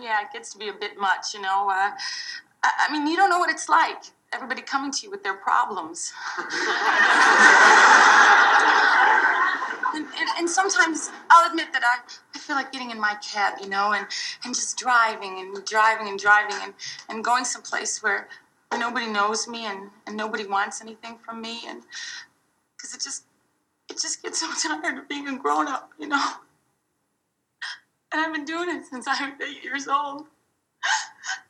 yeah, it gets to be a bit much, you know. Uh, I, I mean, you don't know what it's like. Everybody coming to you with their problems. and, and, and sometimes I'll admit that I, I feel like getting in my cab, you know, and, and just driving and driving and driving and, and going someplace where nobody knows me and, and nobody wants anything from me. And because it just, it just gets so tired of being a grown up, you know. And I've been doing it since I was eight years old.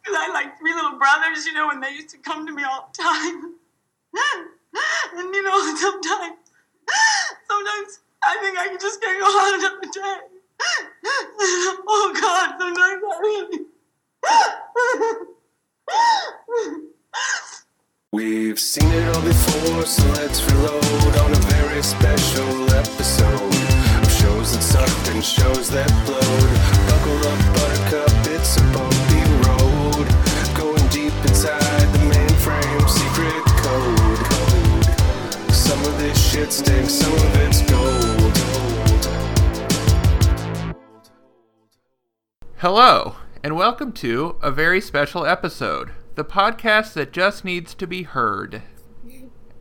Because I like three little brothers, you know, and they used to come to me all the time. and, you know, sometimes, sometimes I think I just can't go on another day. oh, God, sometimes I really. We've seen it all before, so let's reload on a very special episode of shows that sucked and shows that blowed. Shit stinks, some of it's gold. Hello, and welcome to a very special episode the podcast that just needs to be heard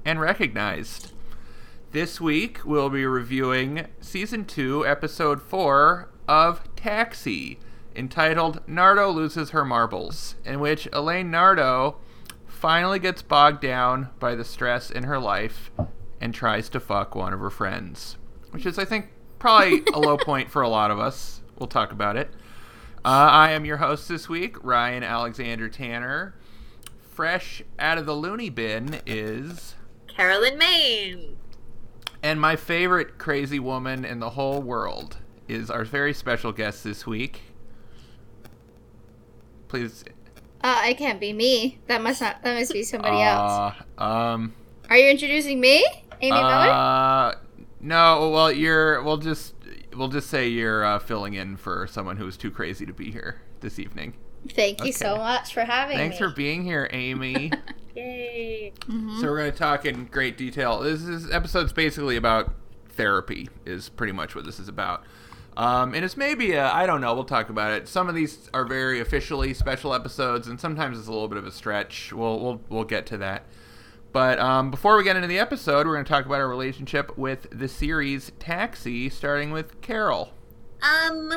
and recognized. This week, we'll be reviewing Season 2, Episode 4 of Taxi, entitled Nardo Loses Her Marbles, in which Elaine Nardo finally gets bogged down by the stress in her life and tries to fuck one of her friends. Which is, I think, probably a low point for a lot of us. We'll talk about it. Uh, I am your host this week, Ryan Alexander Tanner. Fresh out of the loony bin is. Carolyn Maine. And my favorite crazy woman in the whole world is our very special guest this week. Please. Uh, I can't be me. That must not. That must be somebody else. Uh, um. Are you introducing me, Amy Miller? Uh, no. Well, you're. We'll just. We'll just say you're uh, filling in for someone who is too crazy to be here this evening. Thank you Okay. so much for having Thanks me. for being here, Amy. Yay. So we're going to talk in great detail. This is episode's basically about therapy. Is pretty much what this is about. Um, and it's maybe I I don't know. We'll talk about it. Some of these are very officially special episodes, and sometimes it's a little bit of a stretch. We'll we'll we'll get to that. But um, before we get into the episode, we're going to talk about our relationship with the series Taxi, starting with Carol. Um,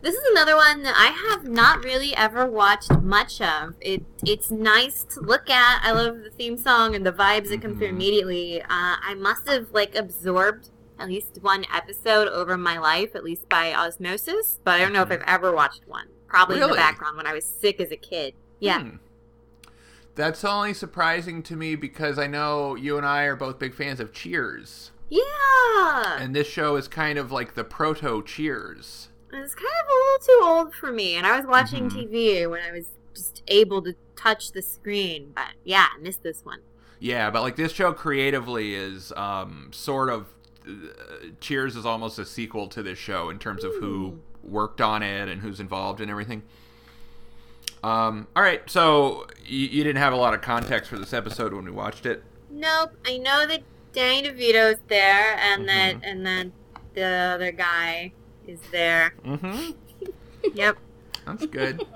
this is another one that I have not really ever watched much of. It it's nice to look at. I love the theme song and the vibes that come through Mhm. immediately. Uh, I must have like absorbed at least one episode over my life, at least by osmosis. But I don't know if I've ever watched one. Probably in the background when I was sick as a kid. Yeah. Hmm. That's only surprising to me because I know you and I are both big fans of Cheers. Yeah. And this show is kind of like the proto Cheers. It's kind of a little too old for me, and I was watching Mhm. TV when I was just able to touch the screen. But yeah, I missed this one. Yeah, but like this show creatively is um, sort of uh, Cheers is almost a sequel to this show in terms of who worked on it and who's involved and everything. Um, all right, so you, you didn't have a lot of context for this episode when we watched it. Nope. I know that Danny DeVito's there, and that Mhm. and then the other guy is there. Mm-hmm. Yep. That's good.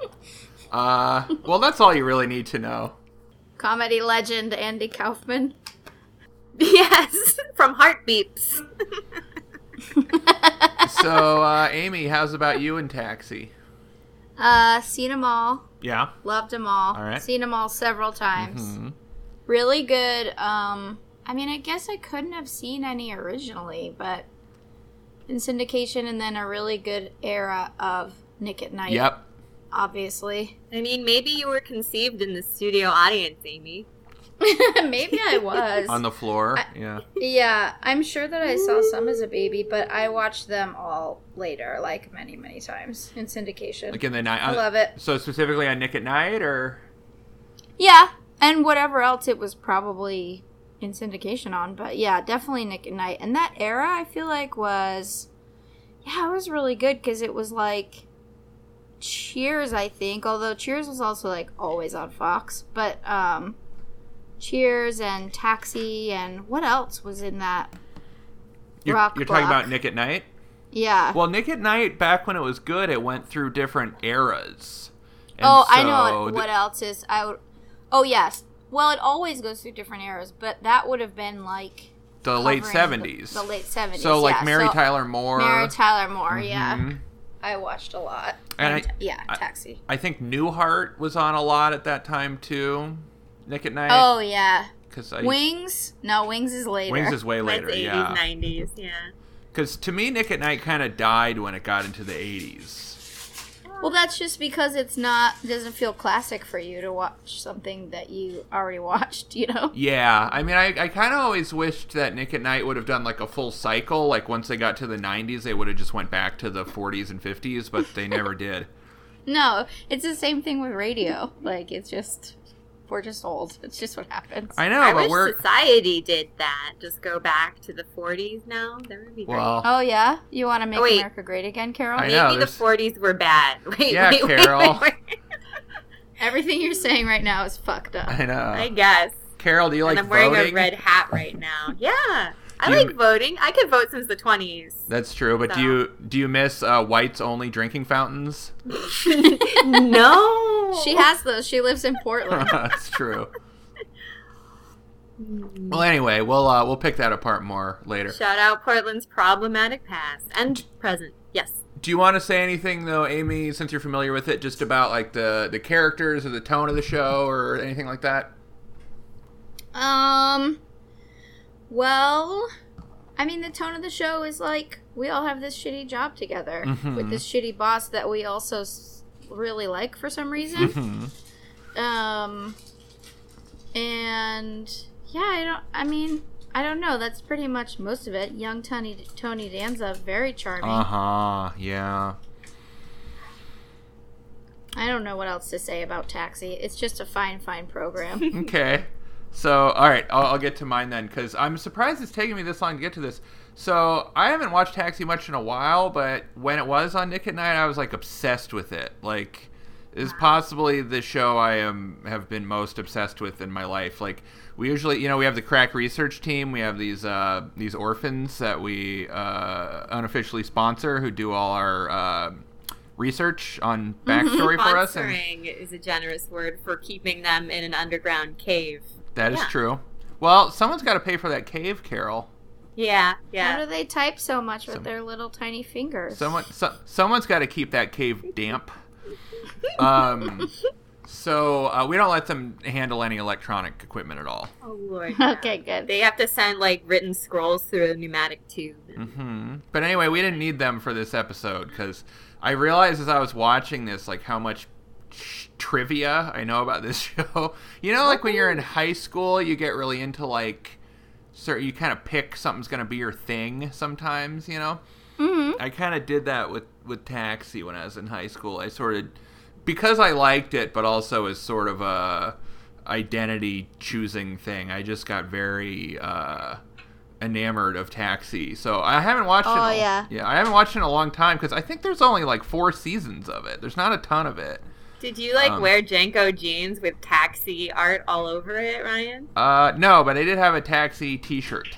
uh, well, that's all you really need to know. Comedy legend Andy Kaufman. yes, from Heartbeeps. So, uh, Amy, how's about you and Taxi? Uh, seen them all. Yeah. Loved them all. All right. Seen them all several times. Mhm. Really good. Um, I mean, I guess I couldn't have seen any originally, but in syndication, and then a really good era of Nick at Night. Yep. Obviously. I mean, maybe you were conceived in the studio audience, Amy. Maybe I was. On the floor. I- yeah. Yeah, I'm sure that I saw some as a baby, but I watched them all later, like many, many times in syndication. Like in the night. I love it. So specifically on Nick at Night, or Yeah, and whatever else it was probably in syndication on, but yeah, definitely Nick at Night. And that era, I feel like was, yeah, it was really good because it was like Cheers, I think. Although Cheers was also like always on Fox, but um, Cheers and Taxi and what else was in that? you're, Rock you're talking about Nick at Night? Yeah. Well, Nick at Night, back when it was good, it went through different eras. And oh, I know th- what else is. I would. Oh yes. Well, it always goes through different eras, but that would have been like the late covering the- 70s. The, late seventies. so, like yeah. Mary So, Tyler Moore. Mary Tyler Moore. Yeah. Mhm. I watched a lot. And I- yeah, I- Taxi. I think Newhart was on a lot at that time, too. Nick at Night. Oh yeah. Cause I, Wings? No, Wings is later. Wings is way That's later, 80s, yeah. 90s, yeah. Because to me, Nick at Night kind of died when it got into the 80s. Well, that's just because it's not doesn't feel classic for you to watch something that you already watched. You know. Yeah, I mean, I, I kind of always wished that Nick at Night would have done like a full cycle. Like once they got to the 90s, they would have just went back to the 40s and 50s, but they never did. No, it's the same thing with radio. Like it's just we're just old. It's just what happens. I know, I but wish we're society did that. Just go back to the 40s now. That would be great. well. Oh yeah, you want to make Oh, wait. America great again, Carol? I Maybe know, the 40s were bad. Wait, Yeah, wait, wait, Carol. wait, wait. Everything you're saying right now is fucked up. I know. I guess. Carol, do you like and I'm wearing a red hat right now. Yeah. I Do you- like voting. I could vote since the 20s. That's true, but do you do you miss uh, whites only drinking fountains? no. She has those. She lives in Portland. That's true. Well, anyway, we'll uh, we'll pick that apart more later. Shout out Portland's problematic past and present. Yes. Do you want to say anything though, Amy, since you're familiar with it, just about like the the characters or the tone of the show or anything like that? Um. Well, I mean, the tone of the show is like we all have this shitty job together Mhm. with this shitty boss that we also s- really like for some reason. Mhm. Um. And yeah, I don't. I mean, I don't know. That's pretty much most of it. Young Tony Tony Danza, very charming. Uh huh. Yeah. I don't know what else to say about Taxi. It's just a fine, fine program. Okay. So, all right, I'll, I'll get to mine then, because I'm surprised it's taking me this long to get to this. So, I haven't watched Taxi much in a while, but when it was on Nick at Night, I was like obsessed with it. Like, is possibly the show I am have been most obsessed with in my life. Like, we usually, you know, we have the crack research team. We have these uh, these orphans that we uh, unofficially sponsor, who do all our uh, research on backstory for us. And Sponsoring is a generous word for keeping them in an underground cave. That is Yeah. true. Well, someone's got to pay for that cave, Carol. Yeah, yeah. How do they type so much with Some- their little tiny fingers? Someone, so, someone's got to keep that cave damp. Um, so uh, we don't let them handle any electronic equipment at all. Oh lord. Okay, good. They have to send like written scrolls through a pneumatic tube. Mm-hmm. But anyway, we didn't need them for this episode because I realized as I was watching this, like how much trivia I know about this show. You know, like when you're in high school, you get really into like, certain, you kind of pick something's gonna be your thing sometimes. You know. Mm-hmm. I kind of did that with with Taxi when I was in high school. I sort of because I liked it, but also as sort of a identity choosing thing. I just got very uh, enamored of Taxi. So I haven't watched it. Oh, yeah. yeah. I haven't watched it in a long time because I think there's only like four seasons of it. There's not a ton of it. Did you like Um, wear JNCO jeans with taxi art all over it, Ryan? Uh, no, but I did have a Taxi T-shirt.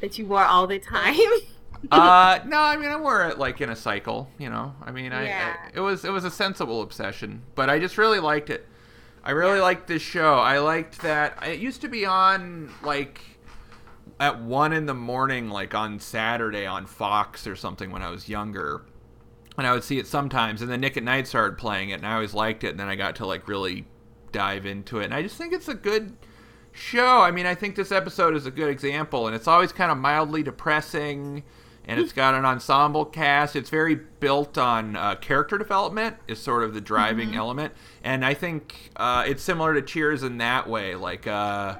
That you wore all the time? uh, no, I mean I wore it like in a cycle, you know. I mean, I, Yeah. I it was it was a sensible obsession, but I just really liked it. I really liked this show. I liked that it used to be on like at one in the morning, like on Saturday on Fox or something when I was younger. And I would see it sometimes, and then Nick at Night started playing it, and I always liked it. And then I got to like really dive into it, and I just think it's a good show. I mean, I think this episode is a good example, and it's always kind of mildly depressing, and it's got an ensemble cast. It's very built on uh, character development, is sort of the driving element, and I think uh, it's similar to Cheers in that way. Like uh,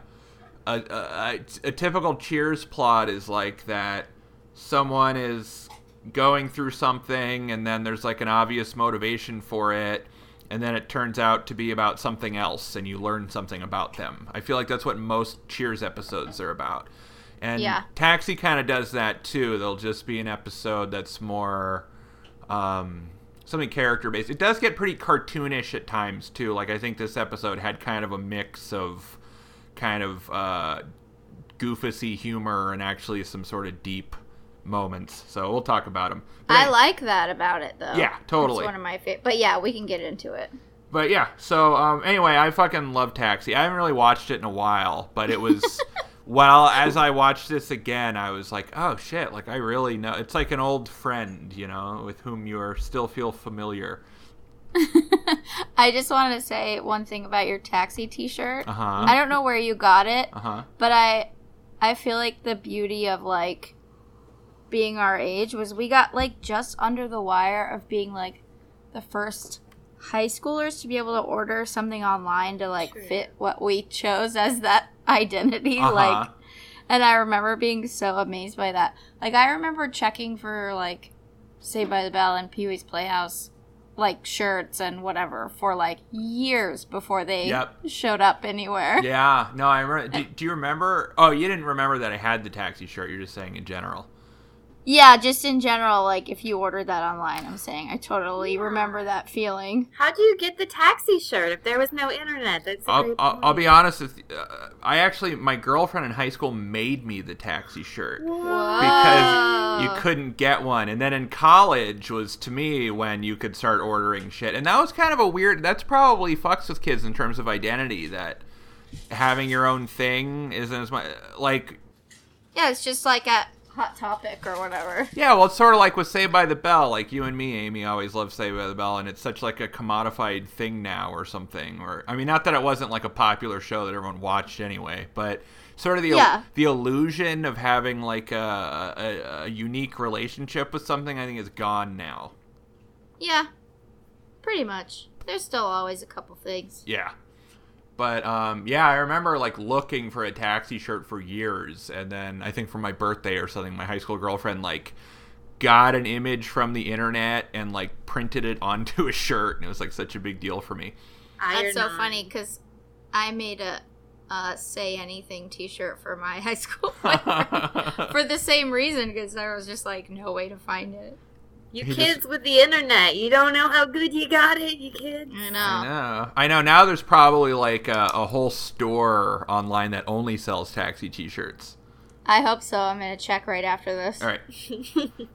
a, a, a typical Cheers plot is like that someone is going through something, and then there's like an obvious motivation for it and then it turns out to be about something else and you learn something about them. I feel like that's what most Cheers episodes are about. And Yeah. Taxi kind of does that too. There'll just be an episode that's more um, something character based. It does get pretty cartoonish at times too. Like I think this episode had kind of a mix of kind of uh, goofusy humor and actually some sort of deep moments. So we'll talk about them. I like that about it though. Yeah, totally. It's one of my favorite. But yeah, we can get into it. But yeah, so um, anyway, I fucking love Taxi. I haven't really watched it in a while, but it was well as I watched this again, I was like, oh shit, like I really know. It's like an old friend, you know, with whom you are still feel familiar. I just wanted to say one thing about your taxi T-shirt. Uh-huh. I don't know where you got it, Uh huh. but I, I feel like the beauty of like being our age was we got like just under the wire of being like the first high schoolers to be able to order something online to like True. fit what we chose as that identity Uh-huh. like and i remember being so amazed by that like i remember checking for like Saved by the Bell and Pee Wee's Playhouse like shirts and whatever for like years before they Yep. showed up anywhere. Yeah. No, I remember. Do, do you remember? Oh, you didn't remember that I had the taxi shirt. You're just saying in general. Yeah, just in general, like if you ordered that online, I'm saying I totally remember that feeling. How do you get the taxi shirt if there was no internet? That's a I'll, I'll, I'll be honest with you. Uh, I actually, my girlfriend in high school made me the taxi shirt. because you couldn't get one. And then in college was to me when you could start ordering shit. And that was kind of a weird that's probably fucks with kids in terms of identity that having your own thing isn't as much like Yeah, it's just like a hot topic or whatever. yeah, well it's sort of like with Saved by the Bell, like you and me, Amy, always loved Saved by the Bell and it's such like a commodified thing now or something. Or I mean not that it wasn't like a popular show that everyone watched anyway, but sort of the Yeah. the illusion of having like a, a, a unique relationship with something I think is gone now. Yeah, pretty much. There's still always a couple things. Yeah. But um, yeah, I remember like looking for a taxi shirt for years, and then I think for my birthday or something, my high school girlfriend like got an image from the internet and like printed it onto a shirt, and it was like such a big deal for me. That's so funny because I made a uh, "Say Anything" T-shirt for my high school for the same reason because there was just like no way to find it. You He kids just- with the internet, you don't know how good you got it, you kids. I know. I know. I know. Now there's probably like a, a whole store online that only sells taxi T-shirts. I hope so. I'm gonna check right after this. All right.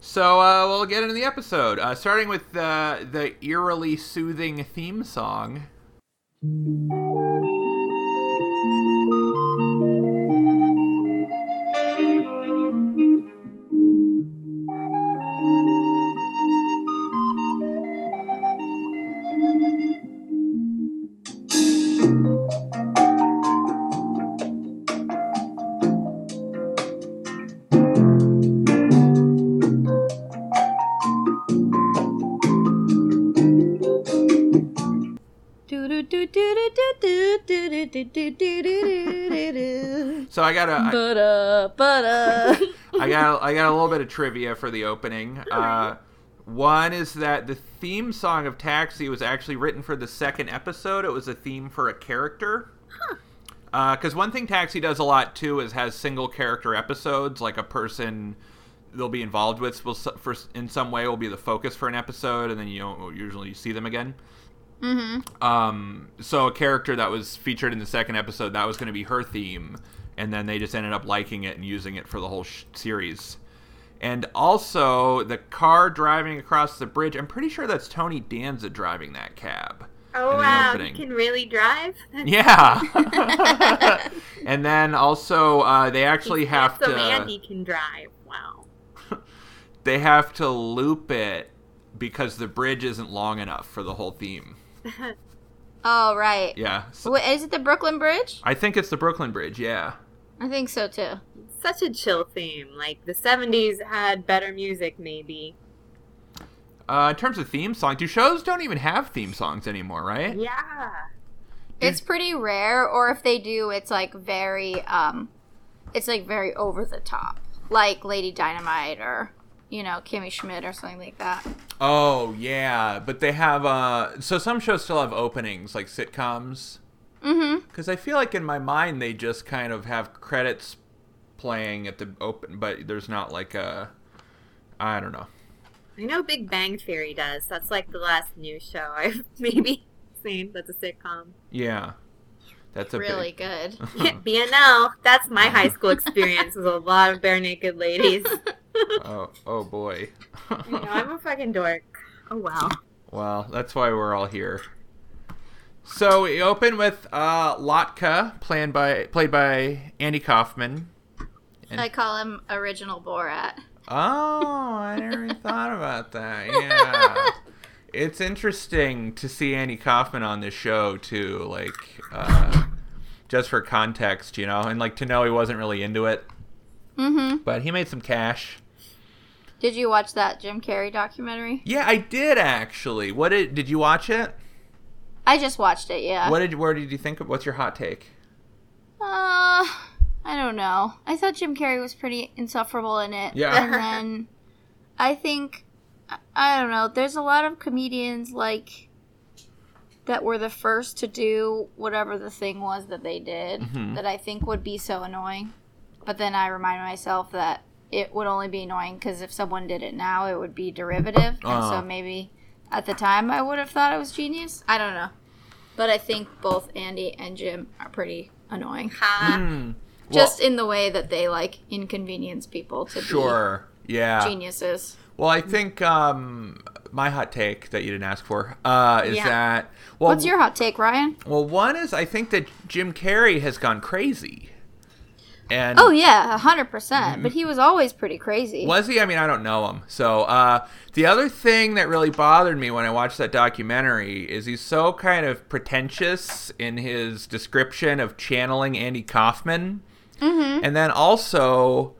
So uh, we'll get into the episode, uh, starting with uh, the eerily soothing theme song. got a I, But but I got I got a little bit of trivia for the opening. Uh, one is that the theme song of Taxi was actually written for the second episode. It was a theme for a character. Because one thing Taxi does a lot too is has single character episodes, like a person they'll be involved with will for in some way will be the focus for an episode, and then you don't usually see them again. mm-hmm. Um, so a character that was featured in the second episode that was going to be her theme, and then they just ended up liking it and using it for the whole sh- series. And also the car driving across the bridge. I'm pretty sure that's Tony Danza driving that cab. Oh wow, opening. you can really drive? That's Yeah. and then also uh, they actually He's have handsome to and he can drive. Wow. they have to loop it because the bridge isn't long enough for the whole theme. Oh right. Yeah. So- Wait, is it the Brooklyn Bridge? I think it's the Brooklyn Bridge. Yeah. I think so too. Such a chill theme. Like the 70s had better music, maybe. Uh, in terms of theme song, do shows don't even have theme songs anymore, right? Yeah. It's pretty rare, or if they do, it's like very, um, it's like very over the top, like Lady Dynamite or you know Kimmy Schmidt or something like that. Oh yeah, but they have uh. So some shows still have openings like sitcoms. Mm-hmm. Because I feel like in my mind they just kind of have credits playing at the open, but there's not like a. I don't know. I know Big Bang Theory does. That's like the last new show I've maybe seen that's a sitcom. Yeah, that's a Really big- good. BNL. That's my high school experience with a lot of Barenaked Ladies. oh, oh boy. You know, I'm a fucking dork. Oh wow. well, that's why we're all here. So we open with uh, Latka, played by played by Andy Kaufman. And- I call him original Borat. Oh, I never thought about that. Yeah. It's interesting to see Andy Kaufman on this show too, like uh, just for context, you know, and like to know he wasn't really into it, Mm-hmm. but he made some cash. Did you watch that Jim Carrey documentary? Yeah, I did actually. What did did you watch it? I just watched it. Yeah. What did where did you think of what's your hot take? Uh, I don't know. I thought Jim Carrey was pretty insufferable in it. Yeah. And then I think I- don't know. There's a lot of comedians like that were the first to do whatever the thing was that they did Mhm. that I think would be so annoying. But then I remind myself that it would only be annoying because if someone did it now, it would be derivative. And Oh. so maybe at the time I would have thought it was genius. I don't know. But I think both Andy and Jim are pretty annoying. Ha. Hmm. Just in the way that they like inconvenience people to sure. Yeah. geniuses. Well, I think um, my hot take that you didn't ask for uh, is Yeah. that well, What's your hot take, Ryan? Well, one is I think that Jim Carrey has gone crazy. And Oh yeah, a hundred percent. But he was always pretty crazy. was he? I mean, I don't know him. So, uh, the other thing that really bothered me when I watched that documentary is he's so kind of pretentious in his description of channeling Andy Kaufman. Mm-hmm. And then also,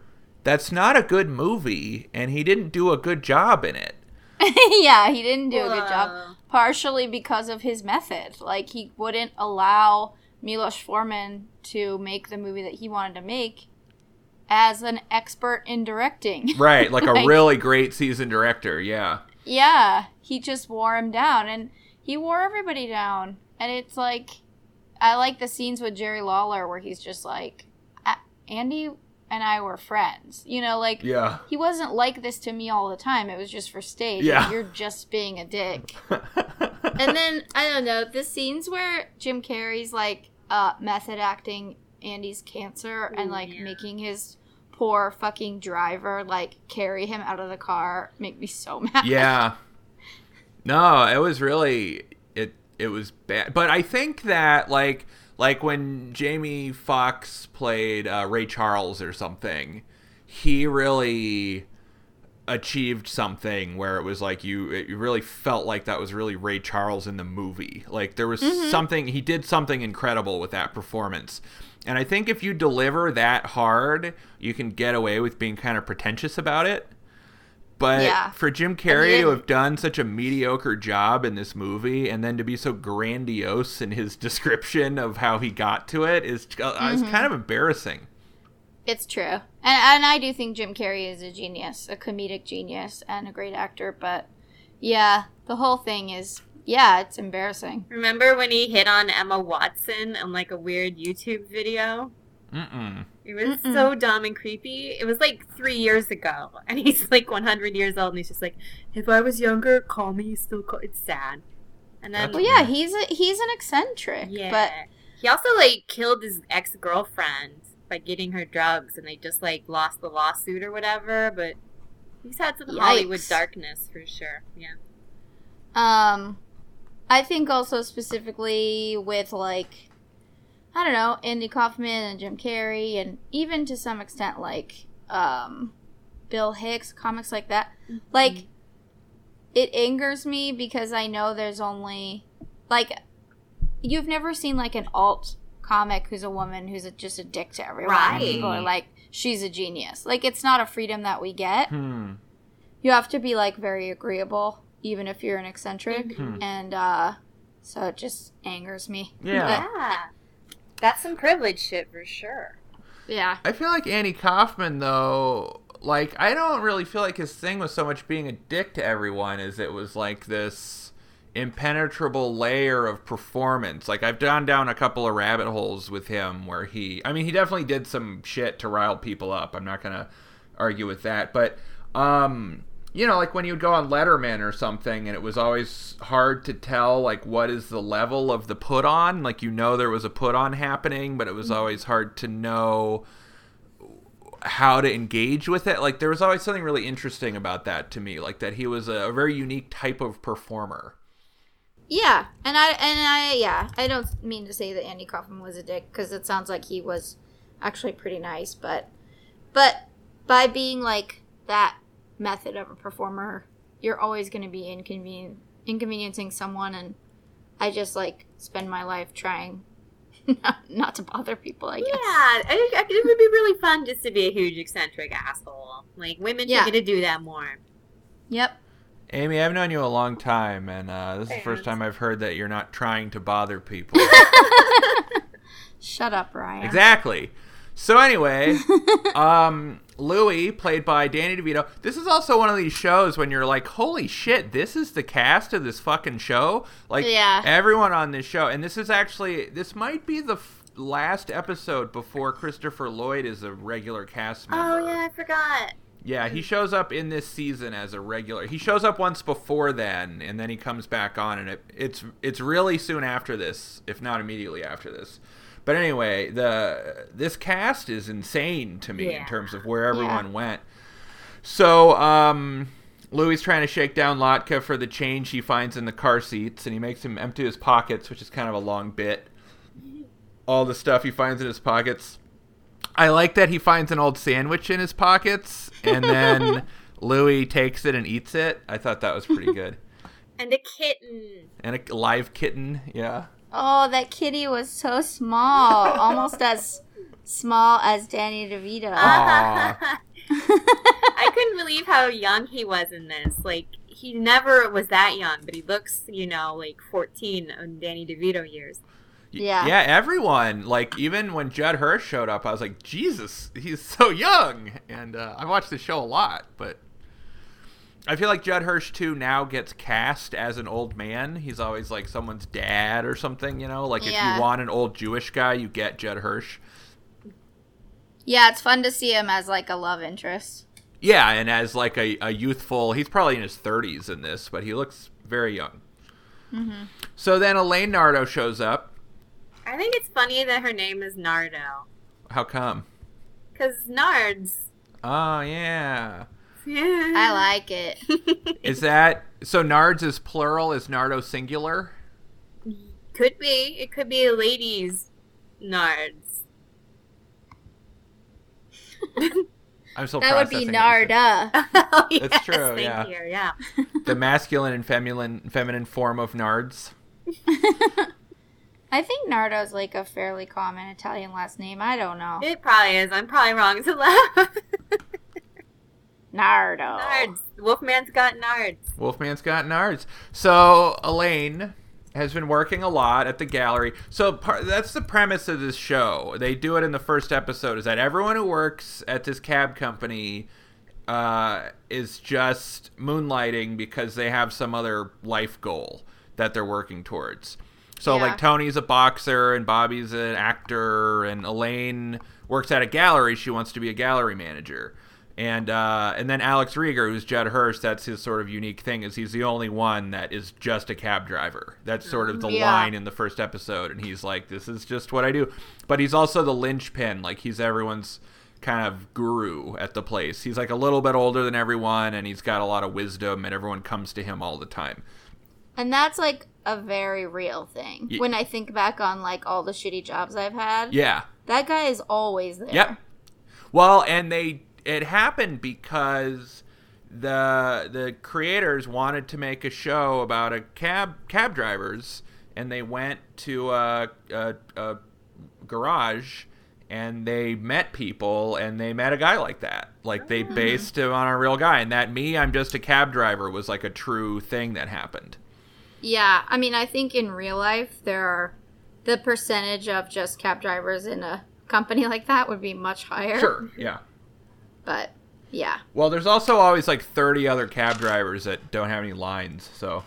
that's not a good movie, and he didn't do a good job in it. yeah, he didn't do a good job. Partially because of his method. Like he wouldn't allow Milos Forman to make the movie that he wanted to make as an expert in directing. Right, like a really great seasoned director, yeah. Yeah, he just wore him down, and he wore everybody down. And it's like, I like the scenes with Jerry Lawler where he's just like, Andy and I were friends. You know, like, Yeah. he wasn't like this to me all the time. It was just for stage. Yeah. You're just being a dick. and then, I don't know, the scenes where Jim Carrey's like, uh, method acting Andy's cancer and Ooh, like yeah. making his poor fucking driver like carry him out of the car make me so mad. yeah. No, it was really it it was bad. But I think that like like when Jamie Foxx played uh, Ray Charles or something, he really achieved something where it was like you it really felt like that was really Ray Charles in the movie. Like there was something he did something incredible with that performance. And I think if you deliver that hard, you can get away with being kind of pretentious about it. But Yeah. for Jim Carrey to have done such a mediocre job in this movie and then to be so grandiose in his description of how he got to it is uh, is kind of embarrassing. It's true. And, and I do think Jim Carrey is a genius, a comedic genius, and a great actor. But yeah, the whole thing is, yeah, it's embarrassing. Remember when he hit on Emma Watson on like a weird YouTube video? Mm-mm. It was Mm-mm. so dumb and creepy. It was like three years ago, and he's like 100 years old, and he's just like, "If I was younger, call me." Still, call. It's sad. And then, Well, yeah, he's a, he's an eccentric. yeah, But he also like killed his ex girlfriend by getting her drugs, and they just like lost the lawsuit or whatever. But he's had some Hollywood darkness for sure. Yeah. um, I think also specifically with like, I don't know, Andy Kaufman and Jim Carrey, and even to some extent like, um, Bill Hicks, comics like that. Like, it angers me because I know there's only like you've never seen like an alt comic who's a woman who's a, just a dick to everyone. And Right. people are like, she's a genius. Like it's not a freedom that we get. Hmm. You have to be like very agreeable, even if you're an eccentric. Mhm. And uh so it just angers me. Yeah. Yeah. That's some privilege shit for sure. yeah. I feel like Andy Kaufman though, like I don't really feel like his thing was so much being a dick to everyone as it was like this impenetrable layer of performance. Like I've gone down a couple of rabbit holes with him where he I mean he definitely did some shit to rile people up. I'm not going to argue with that, but um you know, like when you would go on Letterman or something, and it was always hard to tell, like, what is the level of the put on. Like, you know, there was a put on happening, but it was always hard to know how to engage with it. Like there was always something really interesting about that to me, like that he was a, a very unique type of performer. Yeah, and I and I yeah, I don't mean to say that Andy Kaufman was a dick because it sounds like he was actually pretty nice, but but by being like that method of a performer, you're always going to be inconven- inconveniencing someone, and I just like spend my life trying not, not to bother people. I guess. Yeah, I I it would be really fun just to be a huge eccentric asshole. Like women Yeah. should get to do that more. Yep. Amy, I've known you a long time, and uh, this is the first time I've heard that you're not trying to bother people. Shut up, Ryan. exactly. So anyway, um, Louis, played by Danny DeVito. This is also one of these shows when you're like, "Holy shit, this is the cast of this fucking show!" Like, Yeah. everyone on this show, and this is actually this might be the f- last episode before Christopher Lloyd is a regular cast member. Oh yeah, I forgot. Yeah, he shows up in this season as a regular. He shows up once before then, and then he comes back on, and it, it's it's really soon after this, if not immediately after this. But anyway, the this cast is insane to me in terms of where everyone went. So, um, Louis trying to shake down Latka for the change he finds in the car seats, and he makes him empty his pockets, which is kind of a long bit. All the stuff he finds in his pockets. I like that he finds an old sandwich in his pockets, and then Louis takes it and eats it. I thought that was pretty good. And a kitten. And a live kitten, yeah. Oh, that kitty was so small, almost as small as Danny DeVito. Aw. I couldn't believe how young he was in this. Like he never was that young, but he looks, you know, like 14 in Danny DeVito years. Yeah. Yeah, everyone. Like, even when Judd Hirsch showed up, I was like, Jesus, he's so young. And uh, I watched the show a lot, but I feel like Judd Hirsch, too, now gets cast as an old man. He's always like someone's dad or something, you know? Like, if you want an old Jewish guy, you get Judd Hirsch. Yeah, it's fun to see him as like a love interest. Yeah, and as like a, a youthful, he's probably in his 30s in this, but he looks very young. So then Elaine Nardo shows up. I think it's funny that her name is Nardo. How come? Because Nards. Oh, yeah. Yeah. I like it. Is that so? Nards is plural. Is Nardo singular? Could be. It could be a ladies' Nards. I'm still That would be processing what you said. Narda. oh, It's yes, true, Thank yeah. you. Yeah. The masculine and feminine feminine form of Nards. I think Nardo's like a fairly common Italian last name. I don't know. It probably is. I'm probably wrong to laugh. Nardo. Nards. Wolfman's got Nards. Wolfman's got Nards. So Elaine has been working a lot at the gallery. So part, that's the premise of this show. They do it in the first episode. Is that everyone who works at this cab company uh, is just moonlighting because they have some other life goal that they're working towards. So Yeah. like Tony's a boxer and Bobby's an actor and Elaine works at a gallery. She wants to be a gallery manager. And uh, and then Alex Rieger, who's Judd Hirsch, that's his sort of unique thing is he's the only one that is just a cab driver. That's sort of the Yeah. line in the first episode, and he's like, "This is just what I do." But he's also the linchpin, like he's everyone's kind of guru at the place. He's like a little bit older than everyone, and he's got a lot of wisdom, and everyone comes to him all the time. And that's like a very real thing. Ye- When I think back on like all the shitty jobs I've had, Yeah, that guy is always there. Yep. Well, and they it happened because the the creators wanted to make a show about a cab cab drivers, and they went to a, a, a garage and they met people and they met a guy like that. Like they hmm. based him on a real guy, and that me, I'm just a cab driver, was like a true thing that happened. Yeah, I mean, I think in real life there are the percentage of just cab drivers in a company like that would be much higher. Sure. Yeah. But yeah, Well, there's also always like 30 other cab drivers that don't have any lines, so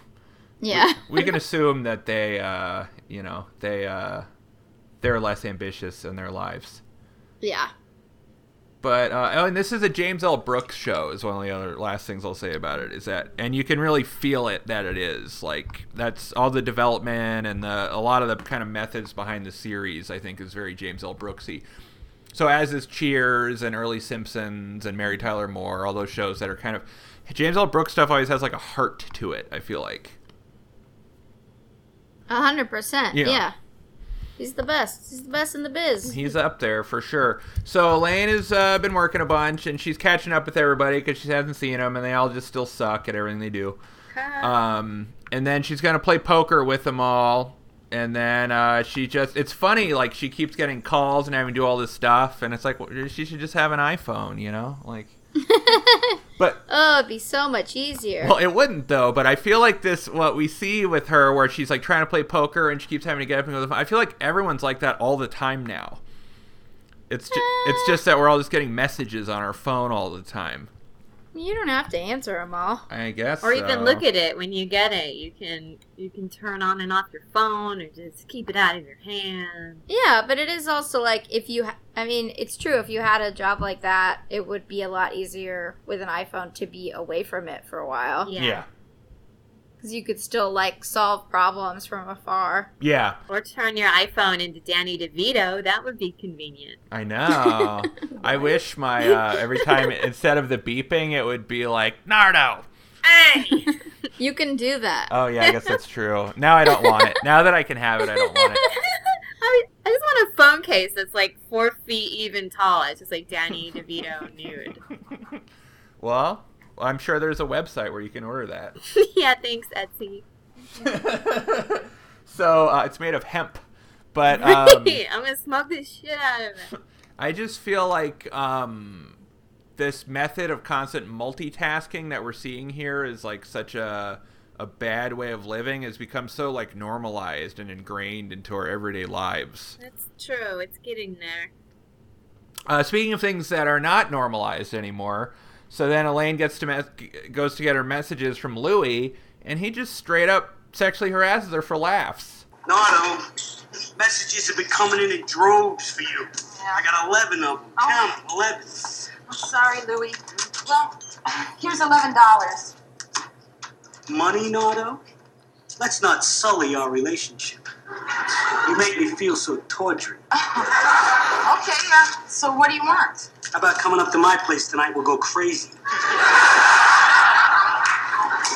yeah, we can assume that they uh you know they uh they're less ambitious in their lives yeah. But uh oh and this is a james l brooks show is one of the other last things i'll say about it is that and you can really feel it that it is like that's all the development and the a lot of the kind of methods behind the series i think is very james l brooksy So as is Cheers and early Simpsons and Mary Tyler Moore, all those shows that are kind of James L. Brooks stuff always has like a heart to it. I feel like. A hundred percent. Yeah. Yeah. He's the best. He's the best in the biz. He's up there for sure. So Elaine has uh, been working a bunch, and she's catching up with everybody because she hasn't seen them, and they all just still suck at everything they do. Um, and then she's gonna play poker with them all, and then uh, she just—it's funny. Like she keeps getting calls and having to do all this stuff, and it's like well, she should just have an iPhone, you know, like. but Oh, it'd be so much easier. well, it wouldn't though. But I feel like this, what we see with her, where she's like trying to play poker and she keeps having to get up and go. to the phone. I feel like everyone's like that all the time now. It's ju- it's uh. just that we're all just getting messages on our phone all the time. You don't have to answer them all. I guess. Or even look at it when you get it. You can you can turn on and off your phone, or just keep it out of your hand. Yeah, but it is also like if you, ha- I mean, it's true. If you had a job like that, it would be a lot easier with an iPhone to be away from it for a while. Yeah. Yeah. Because you could still like solve problems from afar. Yeah. Or turn your iPhone into Danny DeVito. That would be convenient. I know. I wish my uh, every time instead of the beeping, it would be like Nardo. Hey! You can do that. Oh yeah, I guess that's true. Now I don't want it. Now that I can have it, I don't want it. I, I just want a phone case that's like four feet even tall. It's just like Danny DeVito nude. Well, I'm sure there's a website where you can order that. yeah, thanks, Etsy. so uh, it's made of hemp, but um, I'm gonna smoke this shit out of it. I just feel like um, this method of constant multitasking that we're seeing here is like such a a bad way of living has become so like normalized and ingrained into our everyday lives. That's true. It's getting there. Uh, speaking of things that are not normalized anymore, so then Elaine gets to me- goes to get her messages from Louis, and he just straight up sexually harasses her for laughs. Nardo, messages have been coming in in droves for you. I got 11 of them. Oh. Count 'em, 11. I'm sorry, Louie. Well, here's eleven dollars. Money, Nardo? Let's not sully our relationship. You make me feel so tawdry. Okay, uh, so what do you want? How about coming up to my place tonight? We'll go crazy.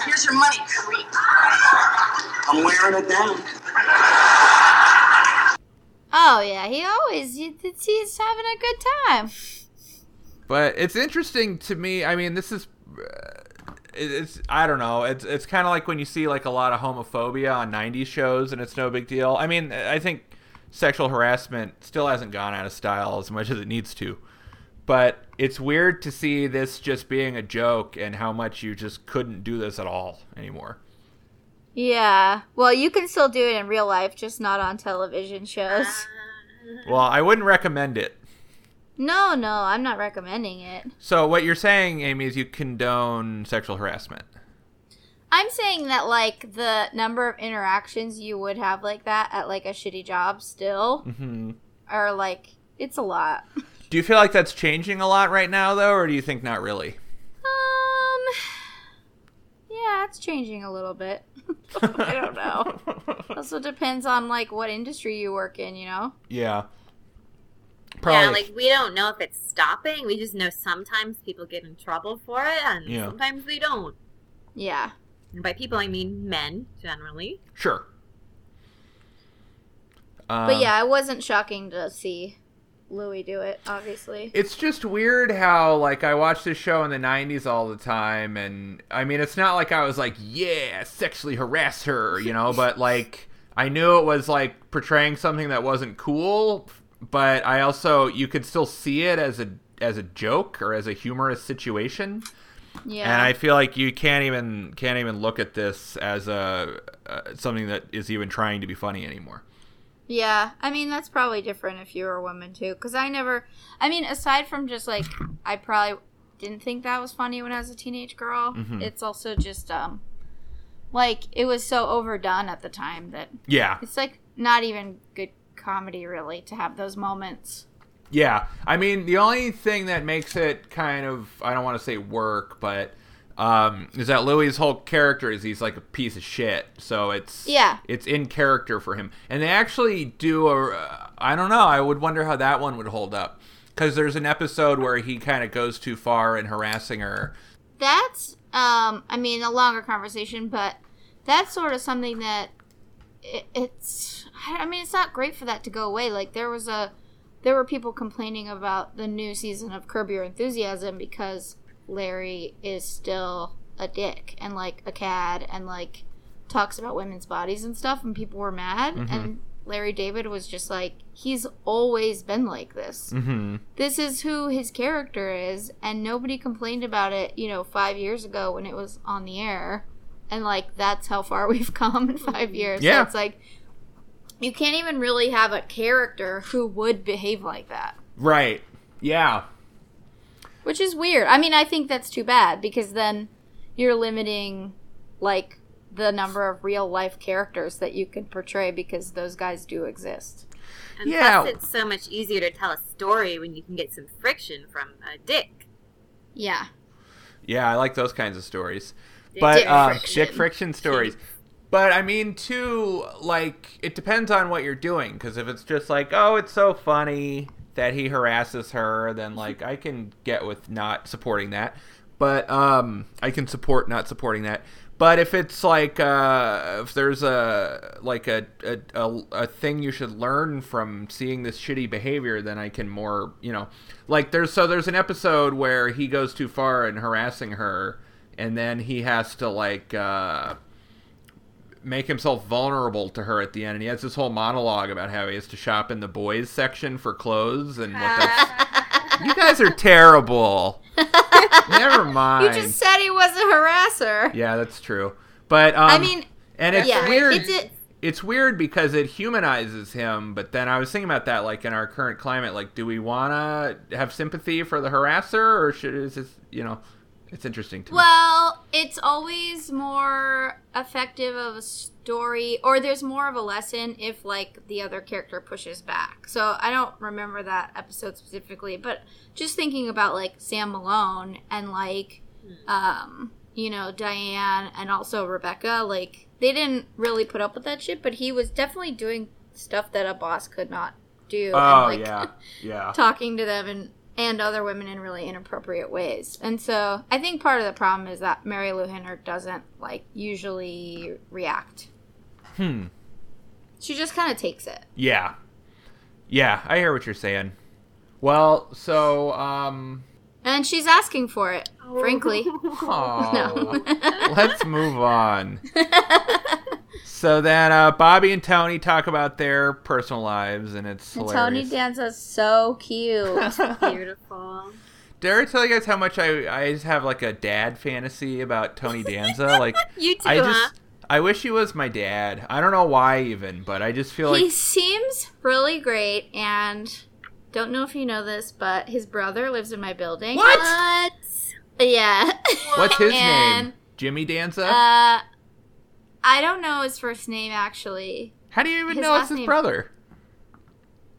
Here's your money, creep. I'm wearing it down. Oh yeah, he always he, he's having a good time. But it's interesting to me. I mean, this is it- it's I don't know. It's it's kind of like when you see like a lot of homophobia on '90s shows, and it's no big deal. I mean, I think sexual harassment still hasn't gone out of style as much as it needs to. But it's weird to see this just being a joke and how much you just couldn't do this at all anymore. Yeah. Well, you can still do it in real life, just not on television shows. Well, I wouldn't recommend it. No, no, I'm not recommending it. So what you're saying, Amy, is you condone sexual harassment. I'm saying that like the number of interactions you would have like that at like a shitty job still hmm are like it's a lot. Do you feel like that's changing a lot right now, though, or do you think not really? Um Yeah, it's changing a little bit. I don't know. Also depends on like what industry you work in, you know? Yeah. Yeah, like we don't know if it's stopping. We just know sometimes people get in trouble for it, and Yeah. sometimes they don't. Yeah. And by people, I mean men generally. Sure. But Um, yeah, it wasn't shocking to see Louis do it, obviously. It's just weird how like I watched this show in the '90s all the time, and I mean, it's not like I was like, "Yeah, sexually harass her," you know, but like I knew it was like portraying something that wasn't cool, but I also you could still see it as a as a joke or as a humorous situation. Yeah. And I feel like you can't even can't even look at this as a uh, something that is even trying to be funny anymore. Yeah, I mean that's probably different if you were a woman too. Because I never, I mean, aside from just like, I probably didn't think that was funny when I was a teenage girl. Mhm. It's also just um, like it was so overdone at the time that Yeah, it's like not even good comedy really to have those moments. yeah. I mean, the only thing that makes it kind of I don't want to say work, but um, is that Louis' whole character is he's like a piece of shit. So it's Yeah. it's in character for him, and they actually do a. I don't know. I would wonder how that one would hold up. Because there's an episode where he kind of goes too far in harassing her. That's, um, I mean, a longer conversation, but that's sort of something that it, it's. I mean, it's not great for that to go away. Like there was a, there were people complaining about the new season of Curb Your Enthusiasm because Larry is still a dick and like a cad and like talks about women's bodies and stuff, and people were mad. And Larry David was just like, he's always been like this Mm-hmm. this is who his character is and nobody complained about it you know five years ago when it was on the air and like that's how far we've come in five years Yeah. so it's like you can't even really have a character who would behave like that Right. Yeah. which is weird i mean i think that's too bad because then you're limiting like the number of real life characters that you can portray because those guys do exist And Yeah. plus, it's so much easier to tell a story when you can get some friction from a dick. yeah Yeah, I like those kinds of stories. Dick But um, friction. dick friction stories. But I mean, too, like it depends on what you're doing. Because if it's just like, oh, it's so funny that he harasses her, then like I can get with not supporting that. But um, I can support not supporting that. But if it's like uh, if there's a like a, a, a, a thing you should learn from seeing this shitty behavior, then I can more you know like there's so there's an episode where he goes too far in harassing her, and then he has to like uh, make himself vulnerable to her at the end, and he has this whole monologue about how he has to shop in the boys section for clothes and what that's. you guys are terrible. Never mind. you just said he was a harasser Yeah, that's true. But um, I mean, and it's yeah, weird. it's a- it's weird because it humanizes him. But then I was thinking about that, like in our current climate, like, do we want to have sympathy for the harasser, or should is this, you know, it's interesting to me. Well, it's always more effective of a story, or there's more of a lesson if, like, the other character pushes back. So I don't remember that episode specifically, but just thinking about, like, Sam Malone and, like, um, you know, Diane and also Rebecca, like, they didn't really put up with that shit, but he was definitely doing stuff that a boss could not do. Oh and, like, yeah, yeah. talking to them and and other women in really inappropriate ways. And so I think part of the problem is that Marilu Henner doesn't like usually react. Hmm. She just kind of takes it. Yeah. Yeah, I hear what you're saying. Well, so um And she's asking for it, frankly. No. let's move on. So then uh, Bobby and Tony talk about their personal lives and it's And Tony hilarious. Danza's so cute. Beautiful. Did I ever tell you guys how much I I just have like a dad fantasy about Tony Danza? Like You too, I huh? just I wish he was my dad. I don't know why even, but I just feel he like he seems really great and don't know if you know this, but his brother lives in my building. What? What? Yeah. what's his And, name? Jimmy Danza? Uh I don't know his first name actually. how do you even his know it's his name- brother?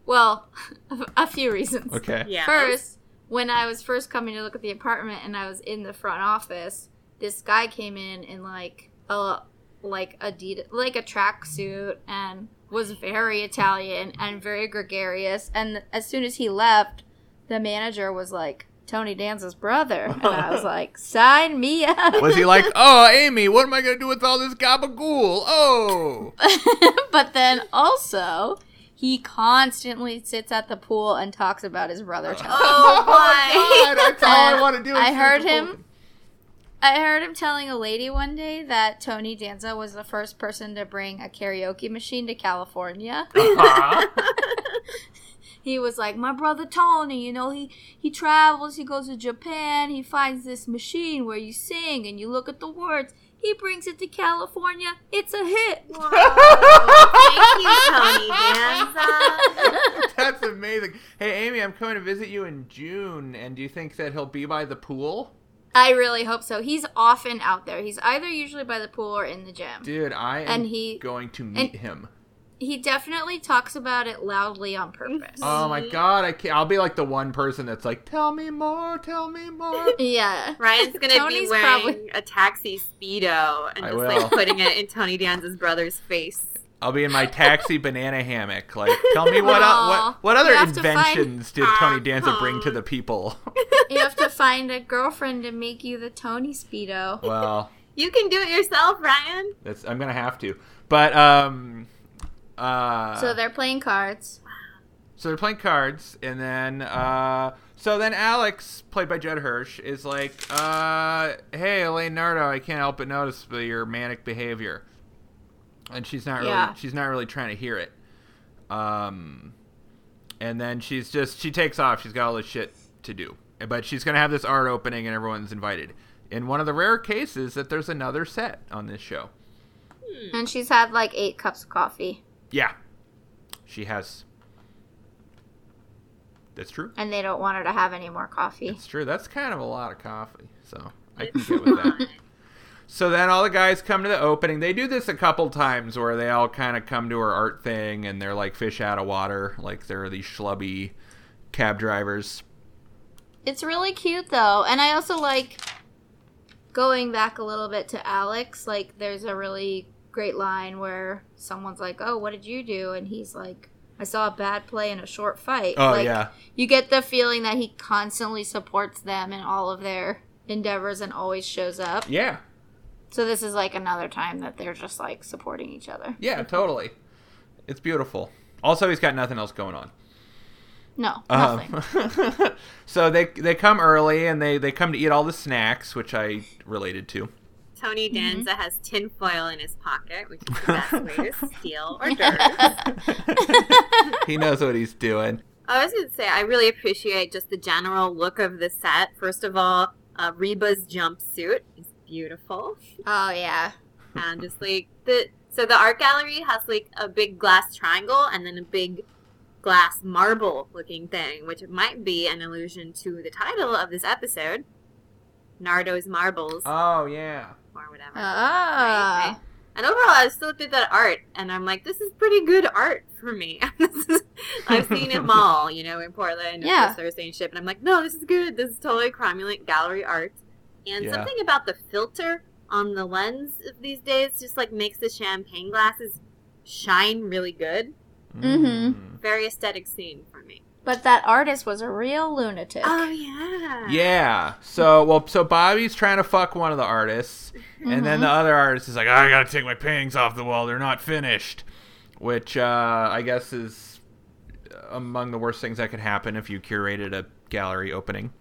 Well, a few reasons. Okay. Yeah. First, when I was first coming to look at the apartment and I was in the front office, this guy came in in like a like a like a tracksuit and was very Italian and very gregarious. And as soon as he left, the manager was like Tony Danza's brother, and I was like, "Sign me up." Was he like, "Oh, Amy, what am I gonna do with all this gabagool?" Oh, but then also. He constantly sits at the pool and talks about his brother. Tony. Oh my God, that's all I want to do. I heard him. pool. I heard him telling a lady one day that Tony Danza was the first person to bring a karaoke machine to California. Uh-huh. He was like, "My brother Tony, you know, he he travels, he goes to Japan, he finds this machine where you sing and you look at the words. He brings it to California. It's a hit." Thank you, Tony Danza. That's amazing. Hey, Amy, I'm coming to visit you in June, and do you think that he'll be by the pool? I really hope so. He's often out there. He's either usually by the pool or in the gym. Dude, I am And he- going to meet and- him. He definitely talks about it loudly on purpose. Oh my god, I can't. I'll be like the one person that's like, "Tell me more, tell me more." yeah. Ryan's gonna Tony's be wearing probably- a taxi speedo and I just will. like putting it in Tony Danza's brother's face. I'll be in my taxi banana hammock. Like, tell me what Aw. what what other You have to find- inventions did Tony Danza bring to the people? You have to find a girlfriend to make you the Tony Speedo. well, You can do it yourself, Ryan. that's I'm gonna have to. But um, uh, So they're playing cards. So they're playing cards, and then uh, so then Alex, played by Judd Hirsch, is like, uh, "Hey, Elaine Nardo, I can't help but notice your manic behavior," and she's not really Yeah. she's not really trying to hear it. Um, and then she's just she takes off. She's got all this shit to do, but she's gonna have this art opening, and everyone's invited. In one of the rare cases that there's another set on this show. And she's had like eight cups of coffee. Yeah, she has. That's true. And they don't want her to have any more coffee. It's true. That's kind of a lot of coffee. So I can get with that. So then all the guys come to the opening. They do this a couple times where they all kind of come to her art thing and they're like fish out of water. Like they're these schlubby cab drivers. It's really cute though. And I also like going back a little bit to Alex. Like there's a really great line where someone's like, "Oh, what did you do?" and he's like, "I saw a bad play in a short fight." Oh, like, yeah. You get the feeling that he constantly supports them in all of their endeavors and always shows up. Yeah. So this is like another time that they're just like supporting each other. Yeah, totally. It's beautiful. Also, he's got nothing else going on. No, Um, nothing. so they they come early and they they come to eat all the snacks, which I related to. Tony Mm-hmm. Danza has tinfoil in his pocket, which is the best way to steal hors d'oeuvres. he knows what he's doing. I was going to say, I really appreciate just the general look of the set. First of all, uh, Reba's jumpsuit is beautiful. oh yeah. and just like the so the art gallery has like a big glass triangle and then a big glass marble looking thing which might be an allusion to the title of this episode nardo's marbles Oh yeah. Or whatever Ah. Right, right. and overall i still looked at that art and i'm like this is pretty good art for me i've seen it all, you know in portland Yeah. yeah. thursday and shit and i'm like no this is good this is totally cromulent gallery art and Yeah. something about the filter on the lens of these days just like makes the champagne glasses shine really good. Mhm. Very aesthetic scene for me. But that artist was a real lunatic. Oh yeah. Yeah. So well, so Bobby's trying to fuck one of the artists, and then the other artist is like, "I gotta take my paintings off the wall; they're not finished," which uh, I guess is among the worst things that could happen if you curated a gallery opening.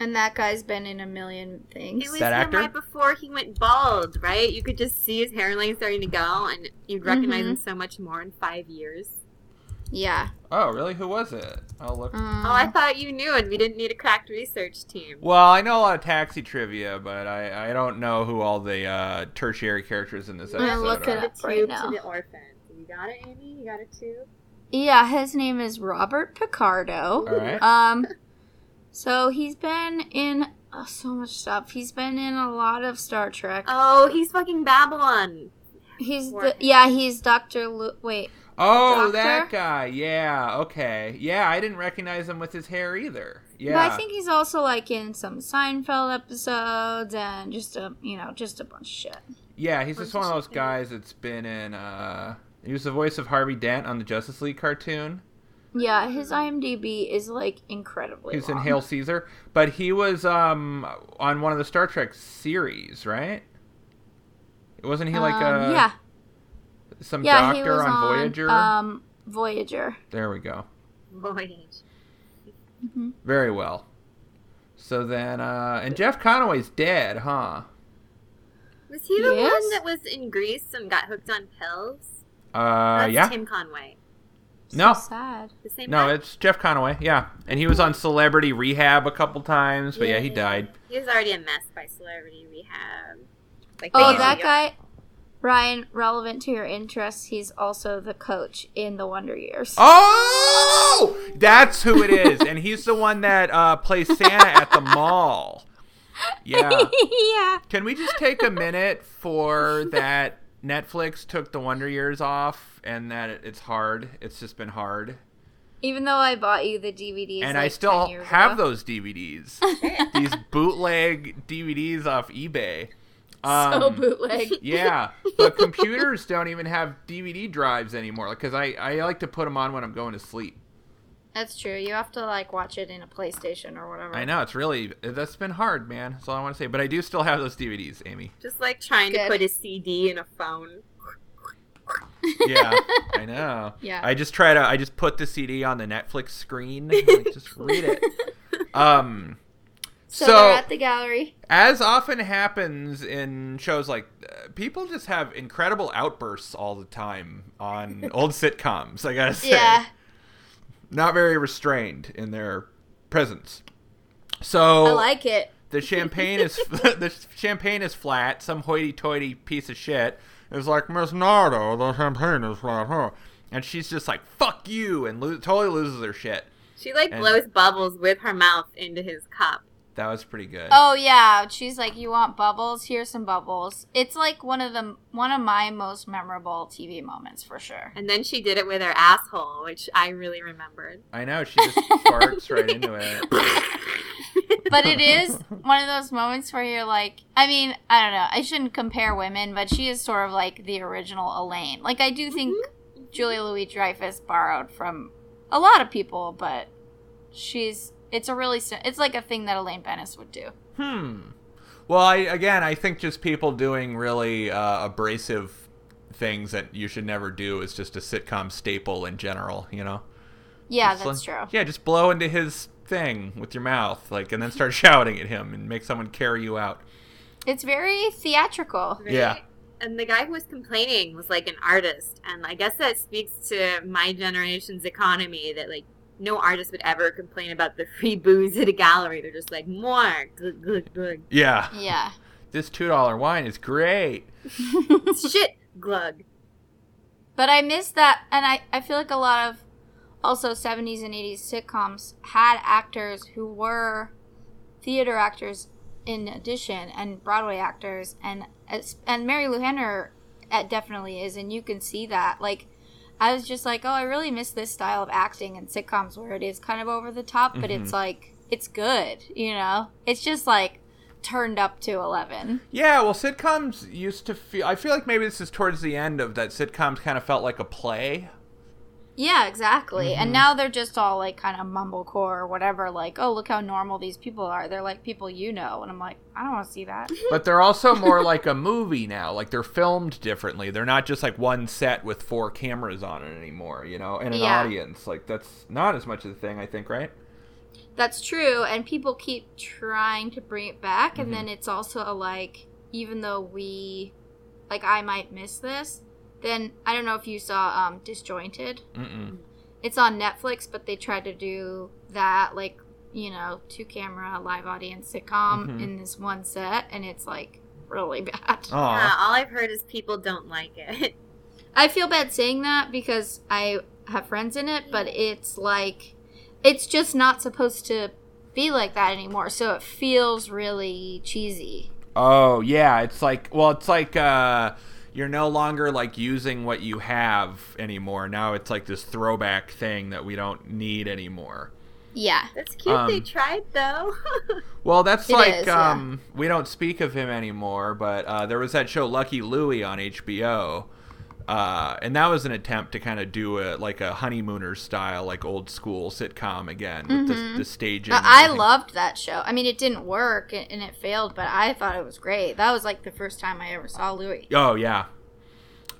And that guy's been in a million It things. was That him actor? right before he went bald, right? You could just see his hairline starting to go, and you'd recognize him so much more in five years. Yeah. Oh, really? Who was it? I'll look. Um, Oh, I thought you knew, and we didn't need a cracked research team. Well, I know a lot of taxi trivia, but I, I don't know who all the uh, tertiary characters in this I'm gonna episode look are. it The up right tube now. to the orphan. You got it, Amy? You got it too? yeah, his name is Robert Picardo. All right. Um, so he's been in uh, so much stuff. He's been in a lot of Star Trek. Oh, he's fucking Babylon. he's poor the yeah, he's Doctor. Lu- wait, Oh, Doctor? that guy. Yeah. Okay. Yeah, I didn't recognize him with his hair either. Yeah. but I think he's also like in some Seinfeld episodes and just a you know just a bunch of shit. Yeah, he's just one of those guys that's been in. uh He was the voice of Harvey Dent on the Justice League cartoon. Yeah, his IMDb is like incredibly. He's was in. Hail Caesar, but he was um on one of the Star Trek series, right? Wasn't he like Um, a yeah, some yeah, he doctor was on Voyager? Um, Voyager. there we go. Voyage. Very well. So then, uh and Jeff Conaway's dead, huh? Was he the Yes? one that was in Grease and got hooked on pills? Uh, That's yeah. Tim Conway. No. Sad. The same No, guy? it's Jeff Conaway. Yeah, and he was on Celebrity Rehab a couple times, but yeah, he died. He was already a mess by Celebrity Rehab. Like Oh, they that usually guy, Ryan. Relevant to your interests, he's also the coach in the Wonder Years. Oh, that's who it is, and he's the one that uh, plays Santa at the mall. Yeah. yeah. Can we just take a minute for that? Netflix took the Wonder Years off, and that it's hard. It's just been hard, Even though I bought you the DVDs, and like I 10 still years have ago. those DVDs. These bootleg DVDs off eBay. so Um, bootleg. Yeah, but computers don't even have DVD drives anymore. Because I, I like to put them on when I'm going to sleep. That's true. You have to like watch it in a PlayStation or whatever. I know it's really that's been hard, man. That's all I want to say. But I do still have those DVDs, Amy. Just like trying to put a CD in a phone. Yeah, I know. Yeah. I just try to. I just put the CD on the Netflix screen. and, like, just read it. Um. So, So- they're at the gallery. As often happens in shows like, uh, people just have incredible outbursts all the time on old sitcoms. I gotta say, Yeah. not very restrained in their presence. So I like it. the champagne is the champagne is flat. Some hoity-toity piece of shit is like Miss Nardo. The champagne is flat, huh? And she's just like "fuck you" and lo- totally loses her shit. She like And- blows bubbles with her mouth into his cup. That was pretty good. Oh yeah, she's like, "You want bubbles? Here's some bubbles." It's like one of the one of my most memorable TV moments for sure. And then she did it with her asshole, which I really remembered. I know she just farts right into it. But it is one of those moments where you're like, I mean, I don't know. I shouldn't compare women, but she is sort of like the original Elaine. Like I do think mm-hmm. Julia Louis Dreyfus borrowed from a lot of people, but she's it's a really it's like a thing that Elaine Benes would do. Hmm. Well, I again, I think just people doing really uh, abrasive things that you should never do is just a sitcom staple in general. You know. Yeah, Just that's like- true. Yeah, just blow into his thing with your mouth, like, and then start shouting at him and make someone carry you out. It's very theatrical. Right? Yeah. And the guy who was complaining was like an artist. And I guess that speaks to my generation's economy that like no artist would ever complain about the free booze at a gallery. They're just like, more. Good, good, good. Yeah. Yeah. This two dollar wine is great. Shit, glug. But I miss that, and I, I feel like a lot of also 70s and 80s sitcoms had actors who were theater actors in addition and Broadway actors, and as- and Marilu Henner uh, definitely is, and you can see that. Like, I was just like, oh, I really miss this style of acting in sitcoms where it is kind of over the top, but it's mm-hmm. like it's good, you know. It's just like turned up to 11. Yeah, well, sitcoms used to feel. I feel like maybe this is towards the end of that. Sitcoms kind of felt like a play. Yeah, exactly. Mm-hmm. And now they're just all like kind of mumblecore or whatever. Like, oh, look how normal these people are. They're like people you know, and I'm like, I don't want to see that. But they're also more like a movie now. Like they're filmed differently. They're not just like one set with four cameras on it anymore, you know, and an Yeah. audience. Like that's not as much of a thing, I think, right? That's true, and people keep trying to bring it back, and Mm-hmm. then it's also a, like, even though we, like, I might miss this. Then I don't know if you saw um, Disjointed. Mm-mm. It's on Netflix, but they tried to do that like you know two camera live audience sitcom Mhm. in this one set, and it's like really bad. Aw. Yeah, all I've heard is people don't like it. I feel bad saying that because I have friends in it, but it's like it's just not supposed to be like that anymore. So it feels really cheesy. Oh yeah, it's like well, it's like uh you're no longer like using what you have anymore. Now it's like this throwback thing that we don't need anymore. Yeah. That's cute. they Um, tried though. Well, that's It like is, yeah. um we don't speak of him anymore, but uh, there was that show Lucky Louie on HBO. Uh, and that was an attempt to kind of do a like a honeymooner style, like old school sitcom again with the, the staging. Mm-hmm. I loved that show. I mean, it didn't work and and it failed, but I thought it was great. That was like the first time I ever saw Louis. Oh yeah.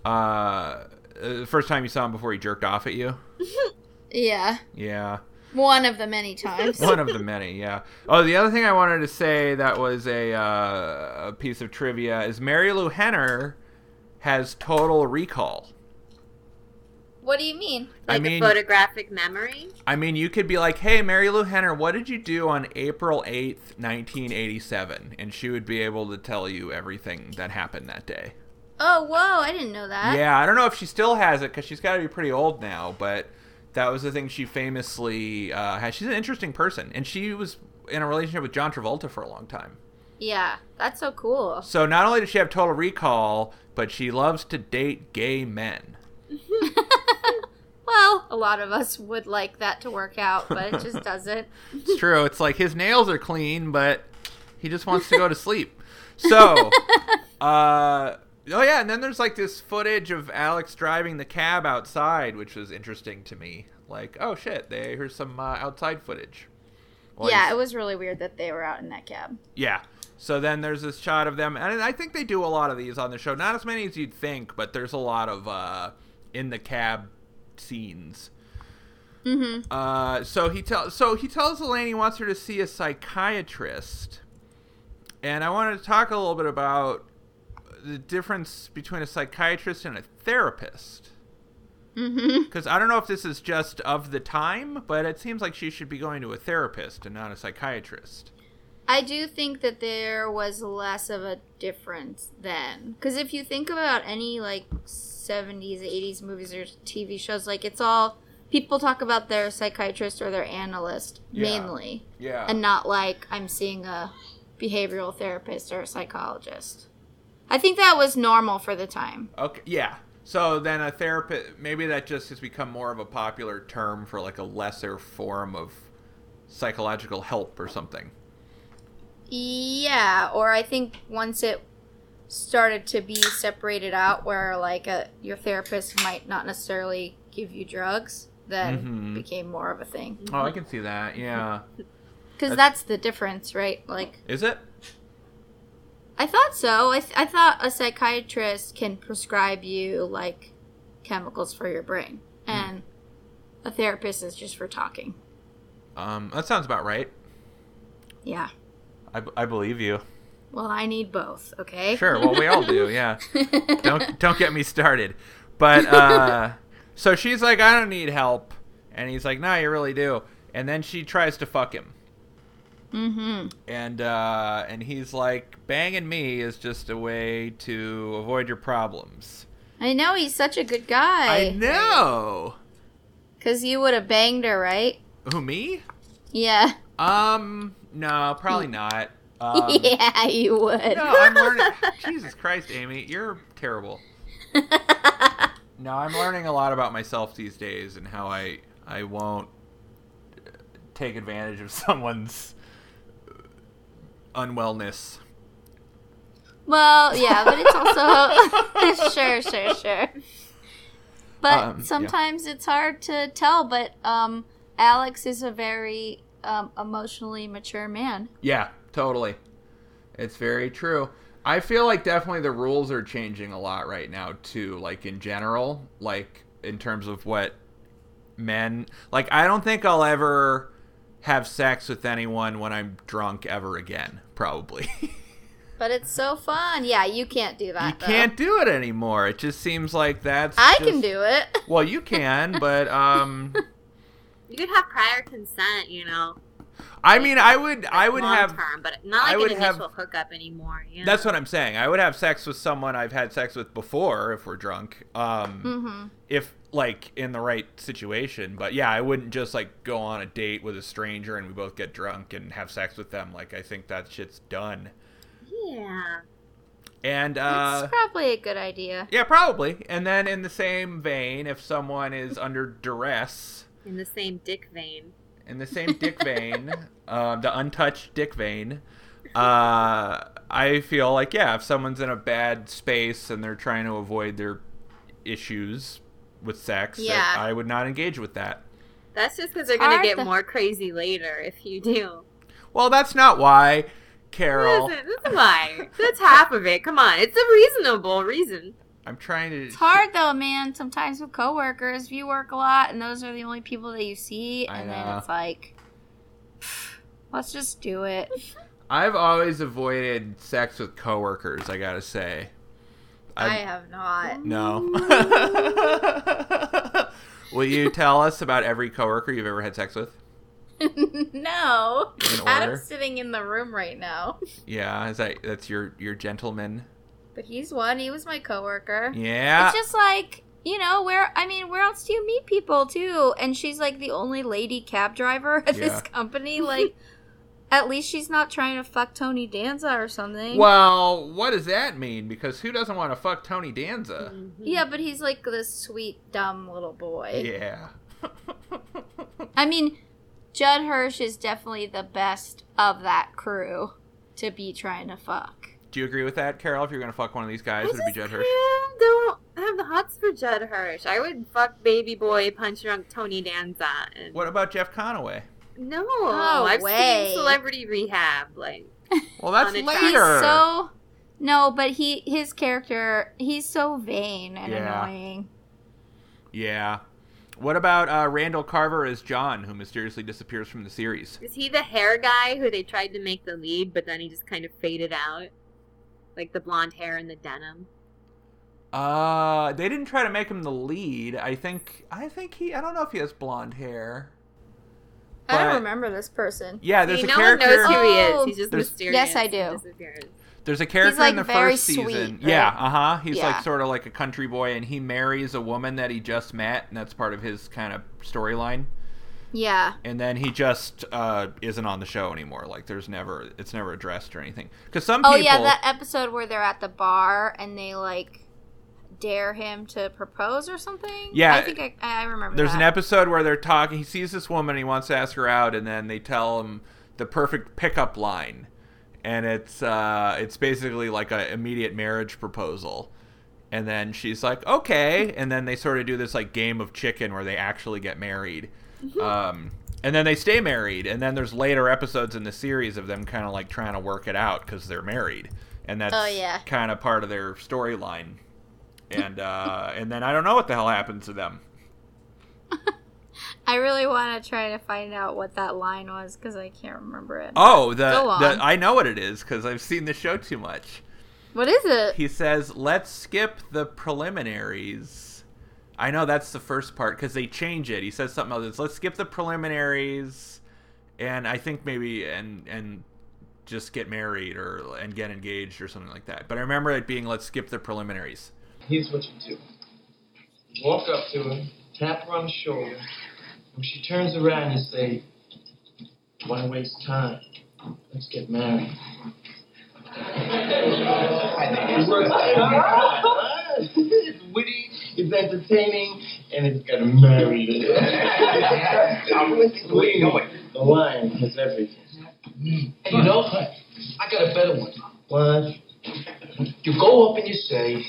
Uh, the first time you saw him before he jerked off at you. Yeah. Yeah. One of the many times. One of the many, yeah. Oh, the other thing I wanted to say that was a, uh, a piece of trivia is Marilu Henner has total recall. what do you mean? I like mean- a photographic memory. I mean, you could be like, "Hey, Marilu Henner, what did you do on April eighth, nineteen eighty-seven? And she would be able to tell you everything that happened that day. Oh, whoa, I didn't know that. yeah, I don't know if she still has it because she's got to be pretty old now, but that was the thing she famously uh, has. She's an interesting person, and she was in a relationship with John Travolta for a long time. Yeah, that's so cool. So not only does she have total recall, but she loves to date gay men. Well, a lot of us would like that to work out, but it just doesn't. It's true. It's like his nails are clean, but he just wants to go to sleep. So, Uh oh yeah, and then there's like this footage of Alex driving the cab outside, which was interesting to me. Like, oh shit, they here's some uh, outside footage. Well, yeah, it was really weird that they were out in that cab. Yeah. So then there's this shot of them, and I think they do a lot of these on the show. Not as many as you'd think, but there's a lot of uh, in the cab scenes. Mm-hmm. Uh, so he tells so he tells Elaine he wants her to see a psychiatrist, and I wanted to talk a little bit about the difference between a psychiatrist and a therapist. Mm-hmm. Because I don't know if this is just of the time, but it seems like she should be going to a therapist and not a psychiatrist. I do think that there was less of a difference then. Because if you think about any like 70s, 80s movies or TV shows, like it's all people talk about their psychiatrist or their analyst Yeah. mainly, Yeah. and not like I'm seeing a behavioral therapist or a psychologist. I think that was normal for the time. Okay, yeah. So then a therapist, maybe that just has become more of a popular term for like a lesser form of psychological help or something. Yeah, or I think once it started to be separated out, where like a your therapist might not necessarily give you drugs, then Mhm. became more of a thing. Oh, I can see that. Yeah. Because that's the difference, right? Like Is it? I thought so. I th- I thought a psychiatrist can prescribe you like chemicals for your brain, and a therapist is just for talking. Um, that sounds about right. Yeah. I, I believe you. Well, I need both. Okay. Sure. Well, we all do. Yeah. don't don't get me started. But uh, so she's like, I don't need help, and he's like, No, you really do. And then she tries to fuck him. mm-hmm. and uh, and he's like, banging me is just a way to avoid your problems. I know he's such a good guy. I know. Cause you would have banged her, right? Who me? Yeah. Um, no, probably not. Um, yeah, you would. No, I'm learning. Jesus Christ, Amy, you're terrible. No, I'm learning a lot about myself these days and how I I won't uh, take advantage of someone's unwellness. well, yeah, but it's also sure, sure, sure. But Um, yeah. sometimes it's hard to tell. But um, Alex is a very um, emotionally mature man. Yeah, totally. It's very true. I feel like definitely the rules are changing a lot right now too, like in general, like in terms of what men like I don't think I'll ever have sex with anyone when I'm drunk ever again, probably. But it's so fun. Yeah, you can't do that. you though. can't do it anymore. It just seems like that's I just- can do it. Well, you can, but um You could have prior consent, you know. I mean, I would I would long have term, but not I like would an have- initial hookup anymore. You know? That's what I'm saying. I would have sex with someone I've had sex with before if we're drunk. Um, Mm-hmm. if like in the right situation. But yeah, I wouldn't just like go on a date with a stranger and we both get drunk and have sex with them. Like I think that shit's done. Yeah. And uh, That's probably a good idea. yeah, probably. And then in the same vein, if someone is under duress, In the same dick vein. in the same dick vein, um, the untouched dick vein, uh, I feel like yeah, if someone's in a bad space and they're trying to avoid their issues with sex, Yeah. I would not engage with that. That's just because they're gonna get to- more crazy later if you do. Well, that's not why, Carol. Listen, this why. That's half of it. Come on, it's a reasonable reason. I'm trying to. It's hard though, man. Sometimes with coworkers, if you work a lot and those are the only people that you see, I and know. then it's like, let's just do it. I've always avoided sex with coworkers. I gotta say. I have not. No. Will you tell us about every coworker you've ever had sex with? no. In order? Adam's sitting in the room right now, Yeah, is that that's your your gentleman? But he's one. He was my coworker. Yeah. It's just like you know where I mean, where else do you meet people too? And she's like the only lady cab driver at Yeah. this company. Like, at least she's not trying to fuck Tony Danza or something. Well, what does that mean? Because who doesn't want to fuck Tony Danza? Mm-hmm. Yeah, but he's like this sweet, dumb little boy. Yeah. I mean, Judd Hirsch is definitely the best of that crew to be trying to fuck. Do you agree with that, Carol? If you're gonna fuck one of these guys, I would it be just Judd Hirsch? kinda don't have the hots for Judd Hirsch. I would fuck baby boy punch drunk Tony Danza. And What about Jeff Conaway? No, No I've way. seen Celebrity Rehab. Like, Well, that's later. He's so no, but he his character he's so vain and Yeah. annoying. Yeah. What about uh, Randall Carver as John, who mysteriously disappears from the series? is he the hair guy who they tried to make the lead, but then he just kind of faded out, like the blonde hair and the denim? Uh, they didn't try to make him the lead. I think. I think he. I don't know if he has blonde hair. I don't remember this person. Yeah, there's See, a no character. one knows who he Oh. is. He's just There's- mysterious. Yes, I do. There's a character like, in the very first season. sweet, Yeah, uh huh. He's Yeah. like sort of like a country boy, and he marries a woman that he just met, and that's part of his kind of storyline. Yeah. And then he just uh, isn't on the show anymore. Like, there's never, it's never addressed or anything. Because some Oh people, yeah, that episode where they're at the bar and they like dare him to propose or something. Yeah. I think I, I remember. There's that. an episode where they're talking. He sees this woman. He wants to ask her out, and then they tell him the perfect pickup line, and it's uh, it's basically like an immediate marriage proposal. And then she's like, "Okay," and then they sort of do this like game of chicken where they actually get married, um, and then they stay married. And then there's later episodes in the series of them kind of like trying to work it out because they're married, and that's Oh, yeah. kind of part of their storyline. And uh, and then I don't know what the hell happens to them. I really want to try to find out what that line was because I can't remember it. Oh, the, the I know what it is because I've seen the show too much. What is it? He says, "Let's skip the preliminaries." I know that's the first part because they change it. He says something else. It's, Let's skip the preliminaries, and I think maybe and and just get married or and get engaged or something like that. But I remember it being, "Let's skip the preliminaries." Here's what you do. Walk up to her, tap her on the shoulder. When she turns around, you say, Why waste time? Let's get married. It It's witty, it's entertaining, and it's got a married in it. Believe me, the line has everything. Hey, you know, I got a better one. What? You go up and you say,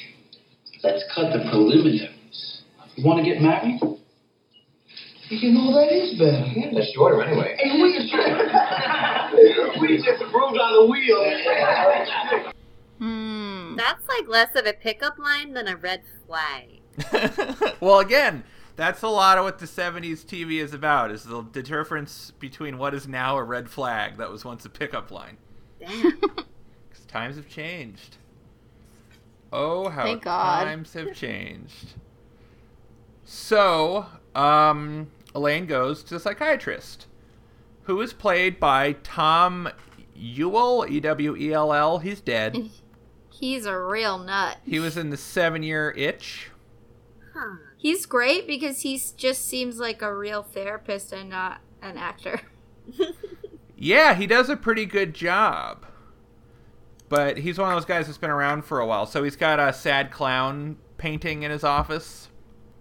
let's cut the preliminaries. You want to get married? You know that is better. Yeah, that's shorter anyway. Hey, we just, we just improved on the wheel. Hmm. That's like less of a pickup line than a red flag. well, again, that's a lot of what the '70s TV is about: is the, the difference between what is now a red flag that was once a pickup line. Damn. 'Cause times have changed. Oh, how Thank God. times have changed. So, um, Elaine goes to the psychiatrist, who is played by Tom Ewell, E W E L L. He's dead. He's a real nut. He was in the Seven Year Itch. Huh. He's great because he just seems like a real therapist and not an actor. Yeah, he does a pretty good job. But he's one of those guys that's been around for a while. So he's got a sad clown painting in his office.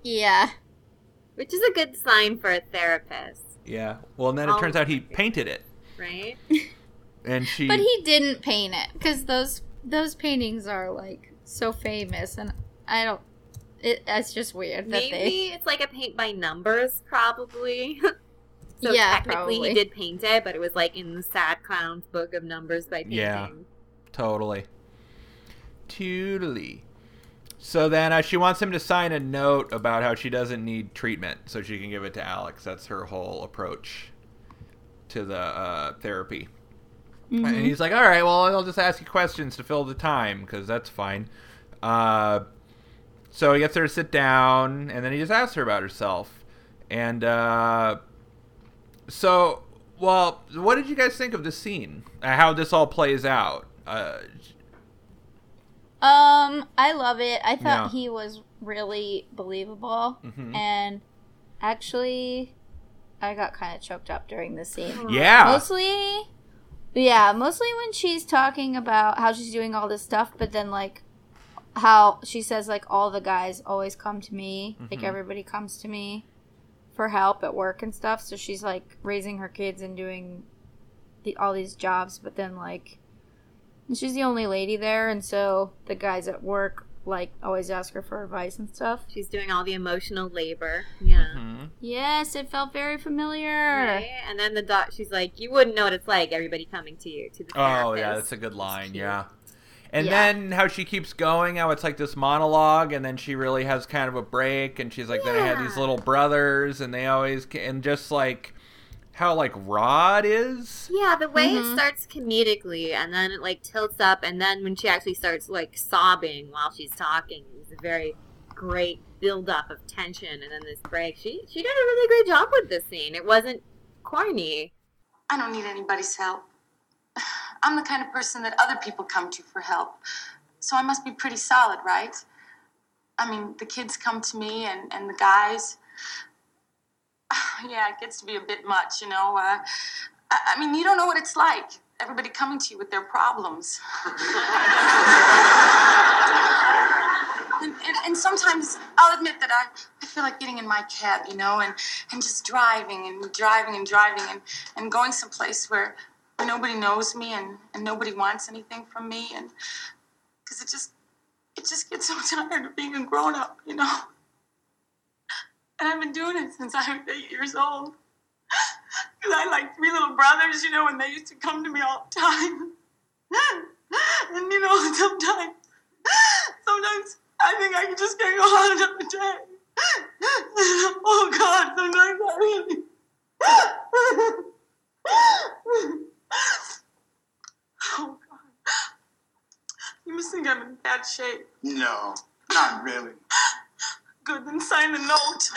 Yeah. Which is a good sign for a therapist, Yeah. Well, and then it turns out he painted it. right? And she But he didn't paint it because those those paintings are like so famous, and I don't. It, it's just weird that Maybe it's like a paint by numbers, probably. so Yeah, technically probably. he did paint it, but it was like in the Sad Clown's book of numbers by painting. Yeah. Totally. Totally. So then uh, she wants him to sign a note about how she doesn't need treatment so she can give it to Alex. That's her whole approach to the uh, therapy. They. And he's like, all right, well, I'll just ask you questions to fill the time because that's fine. Uh, so he gets her to sit down and then he just asks her about herself. And uh, so, well, what did you guys think of the scene? Uh, how this all plays out? Uh, Um, I love it. I thought Yeah. he was really believable, Mhm. and actually, I got kind of choked up during the scene. yeah. Mostly, yeah, mostly when she's talking about how she's doing all this stuff, but then like how she says like all the guys always come to me, like Mhm. everybody comes to me for help at work and stuff. So she's like raising her kids and doing the, all these jobs, but then like And she's the only lady there, and so the guys at work like always ask her for advice and stuff. She's doing all the emotional labor. Yeah. Mhm. Yes, it felt very familiar. Right? And then the doc, she's like, "You wouldn't know what it's like. Everybody coming to you to the Oh yeah, that's a good line. Yeah. And Yeah. then how she keeps going, how it's like this monologue, and then she really has kind of a break, and she's like, then I had these little brothers, and they always, ca- and just like how like Rod is. Yeah, the way Mhm. it starts comedically and then it like tilts up and then when she actually starts like sobbing while she's talking, it's a very great build up of tension and then this break. She she did a really great job with this scene. It wasn't corny. I don't need anybody's help. I'm the kind of person that other people come to for help. So I must be pretty solid, right? I mean, the kids come to me and, and the guys. Yeah, it gets to be a bit much, you know. Uh, I, I mean, you don't know what it's like. Everybody coming to you with their problems. and, and, and sometimes I'll admit that I, I feel like getting in my cab, you know, and, and just driving and driving and driving and, and going someplace where, nobody knows me and, and nobody wants anything from me and because it just it just gets so tired of being a grown up, you know. And I've been doing it since I was eight years old. Because I had like three little brothers, you know, and they used to come to me all the time. and you know, sometimes sometimes I think I just can't go on another day. oh God, sometimes I really Oh God. You must think I'm in bad shape. No, not really. Good, then sign the note.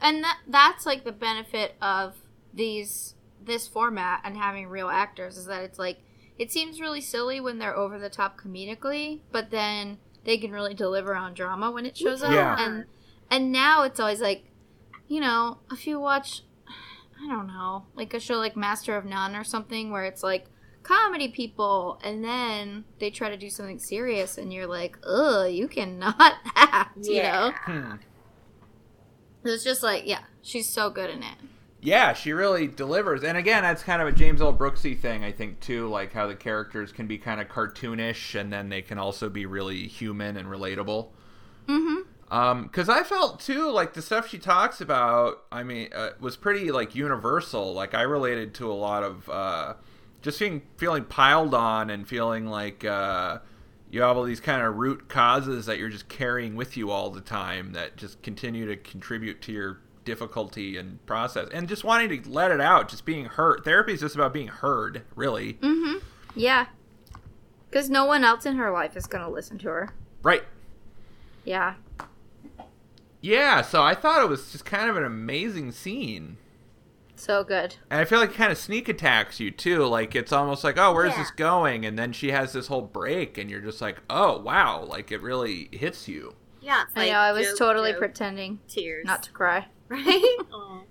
And that that's like the benefit of these this format and having real actors is that it's like it seems really silly when they're over the top comedically, but then they can really deliver on drama when it shows up. Yeah. And and now it's always like, you know, if you watch I don't know, like a show like Master of None or something where it's like comedy people and then they try to do something serious and you're like, ugh, you cannot act, you know? Hmm. It's just like, yeah, she's so good in it. Yeah, she really delivers. And again, that's kind of a James L. Brooksy thing, I think, too. Like how the characters can be kind of cartoonish, and then they can also be really human and relatable. Mm-hmm. Um, because I felt too like the stuff she talks about. I mean, uh, was pretty like universal. Like I related to a lot of uh, just being feeling piled on and feeling like uh, you have all these kind of root causes that you're just carrying with you all the time that just continue to contribute to your difficulty and process and just wanting to let it out just being heard therapy is just about being heard really Mm-hmm. Yeah. Because no one else in her life is going to listen to her. right Yeah. yeah so i thought it was just kind of an amazing scene So good. And I feel like it kind of sneak attacks you too. Like it's almost like, oh, where's Yeah. this going? And then she has this whole break, and you're just like, oh, wow, like it really hits you. Yeah, it's I know, I was joke, totally joke, pretending tears. not to cry. right?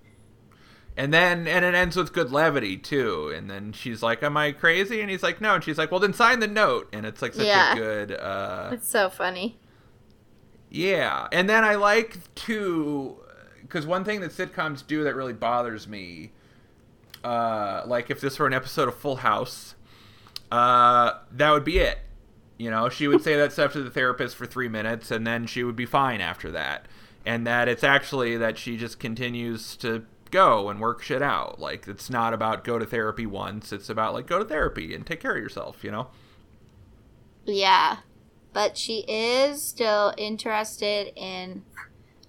And then and it ends with good levity too. And then she's like, am I crazy? And he's like, no. And she's like, well, then sign the note. And it's like such Yeah. a good, uh, It's so funny. yeah. And then I like to, because one thing that sitcoms do that really bothers me, uh, like if this were an episode of Full House, uh, that would be it. You know, she would say that stuff to the therapist for three minutes, and then she would be fine after that. And that it's actually that she just continues to go and work shit out. Like it's not about go to therapy once; it's about like go to therapy and take care of yourself. You know. Yeah. But she is still interested in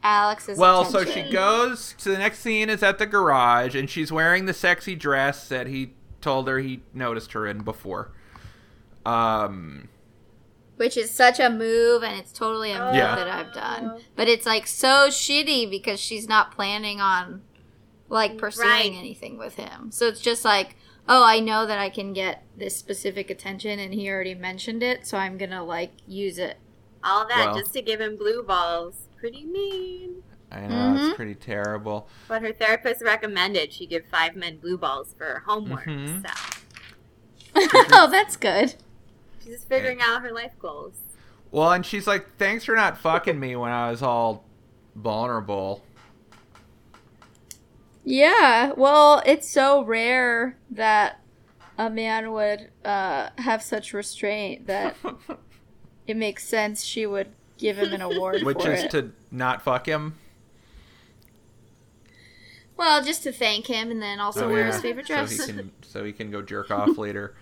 Alex's Well, so she goes to the next scene is at the garage, and she's wearing the sexy dress that he told her he noticed her in before. Um, Which is such a move, and it's totally a move Yeah. that I've done. But it's like so shitty because she's not planning on like pursuing Right. anything with him. So it's just like, oh, I know that I can get this specific attention, and he already mentioned it, so I'm gonna like use it. All that Well. just to give him blue balls. Pretty mean. I know it's Mhm. pretty terrible. But her therapist recommended she give five men blue balls for her homework. Mhm. So oh, that's good. she's just figuring out her life goals. Well, and she's like, "Thanks for not fucking me when I was all vulnerable." Yeah, well, it's so rare that a man would uh, have such restraint that it makes sense she would give him an award Which for is it. to not fuck him. well, just to thank him and then also Oh, wear yeah. his favorite So dress. he can so he can go jerk off later.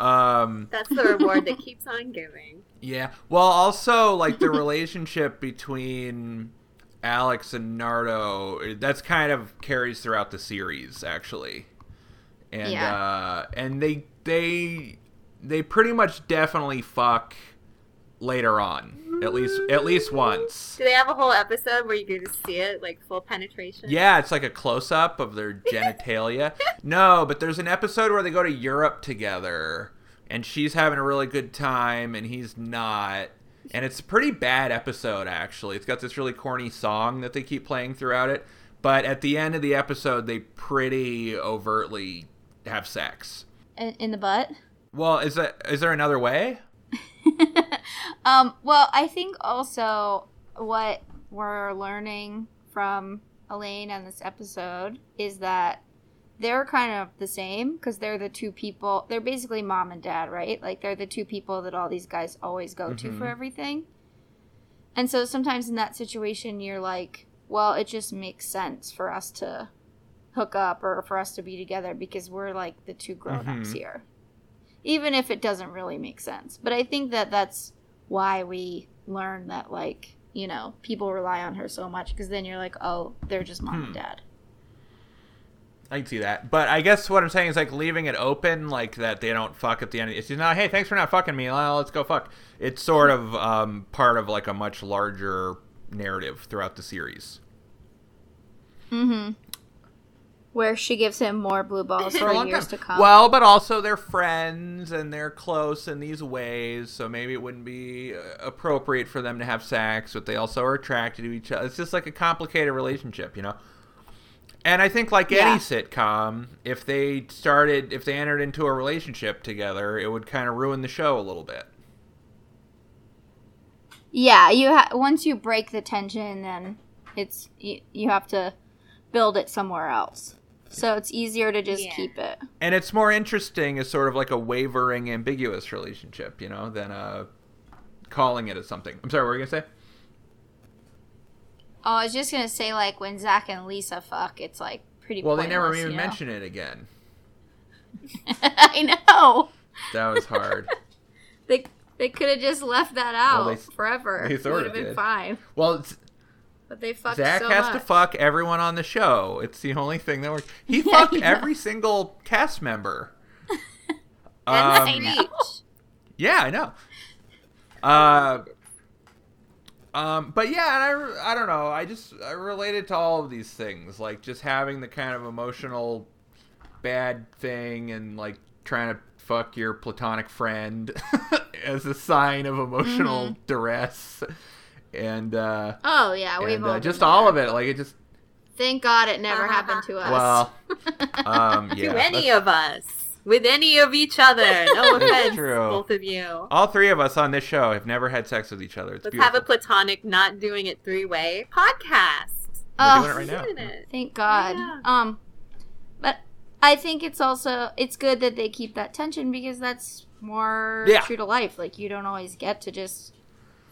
Um That's the reward that keeps on giving. yeah. Well, also like the relationship between Alex and Nardo, that's kind of carries throughout the series actually. And Yeah. uh and they they they pretty much definitely fuck later on. At least at least once. Do they have a whole episode where you get to see it, like full penetration? Yeah, it's like a close up of their genitalia. no, but there's an episode where they go to Europe together and she's having a really good time and he's not. And it's a pretty bad episode actually. It's got this really corny song that they keep playing throughout it, but at the end of the episode they pretty overtly have sex. in, in the butt. Well, is that is there another way? Um, well, I think also what we're learning from Elaine on this episode is that they're kind of the same because they're the two people. They're basically mom and dad, right? Like they're the two people that all these guys always go to Mhm. for everything. And so sometimes in that situation, you're like, well, it just makes sense for us to hook up or for us to be together because we're like the two grown ups Mhm. here. Even if it doesn't really make sense. But I think that that's why we learn that, like, you know, people rely on her so much because then you're like, oh, they're just mom Hmm. and dad. I can see that, but I guess what I'm saying is like leaving it open, like that they don't fuck at the end. It's just not, hey, thanks for not fucking me. Well, let's go fuck. It's sort of um, part of like a much larger narrative throughout the series. Mm-hmm. Where she gives him more blue balls for, years time. to come. Well, but also they're friends and they're close in these ways, so maybe it wouldn't be uh, appropriate for them to have sex, but they also are attracted to each other. It's just like a complicated relationship, you know. And I think, like Yeah. any sitcom, if they started, if they entered into a relationship together, it would kind of ruin the show a little bit. yeah, you ha- once you break the tension, then it's you, you have to build it somewhere else. So it's easier to just Yeah. keep it. And it's more interesting as sort of like a wavering, ambiguous relationship, you know, than uh, calling it as something. I'm sorry, what were you gonna say? Oh, I was just gonna say like when Zach and Lisa fuck, it's like pretty. Well, they never even you know? mention it again. I know. That was hard. They they could have just left that out Well, they- forever. they it sorta would have been did. fine. well, it's, But they fucked Zach so has to fuck everyone on the show. It's the only thing that works. He Yeah, fucked I know. every single cast member. And Um, Speech. yeah, I know. Uh, um, but yeah, and I, I don't know. I just I related to all of these things, like just having the kind of emotional bad thing, and like trying to fuck your platonic friend as a sign of emotional Mm-hmm. duress, and uh, Oh yeah, we've and all uh, just there. all of it. Like it just Thank God it never happened to us. well, um, yeah, to any of us. With any of each other. No offense, true. both of you. all three of us on this show have never had sex with each other. It's Let's beautiful. have a platonic, not doing it three way podcast. We're Oh, doing it right now. It? Thank God. Yeah. Um, but I think it's also it's good that they keep that tension because that's more Yeah. true to life. Like you don't always get to just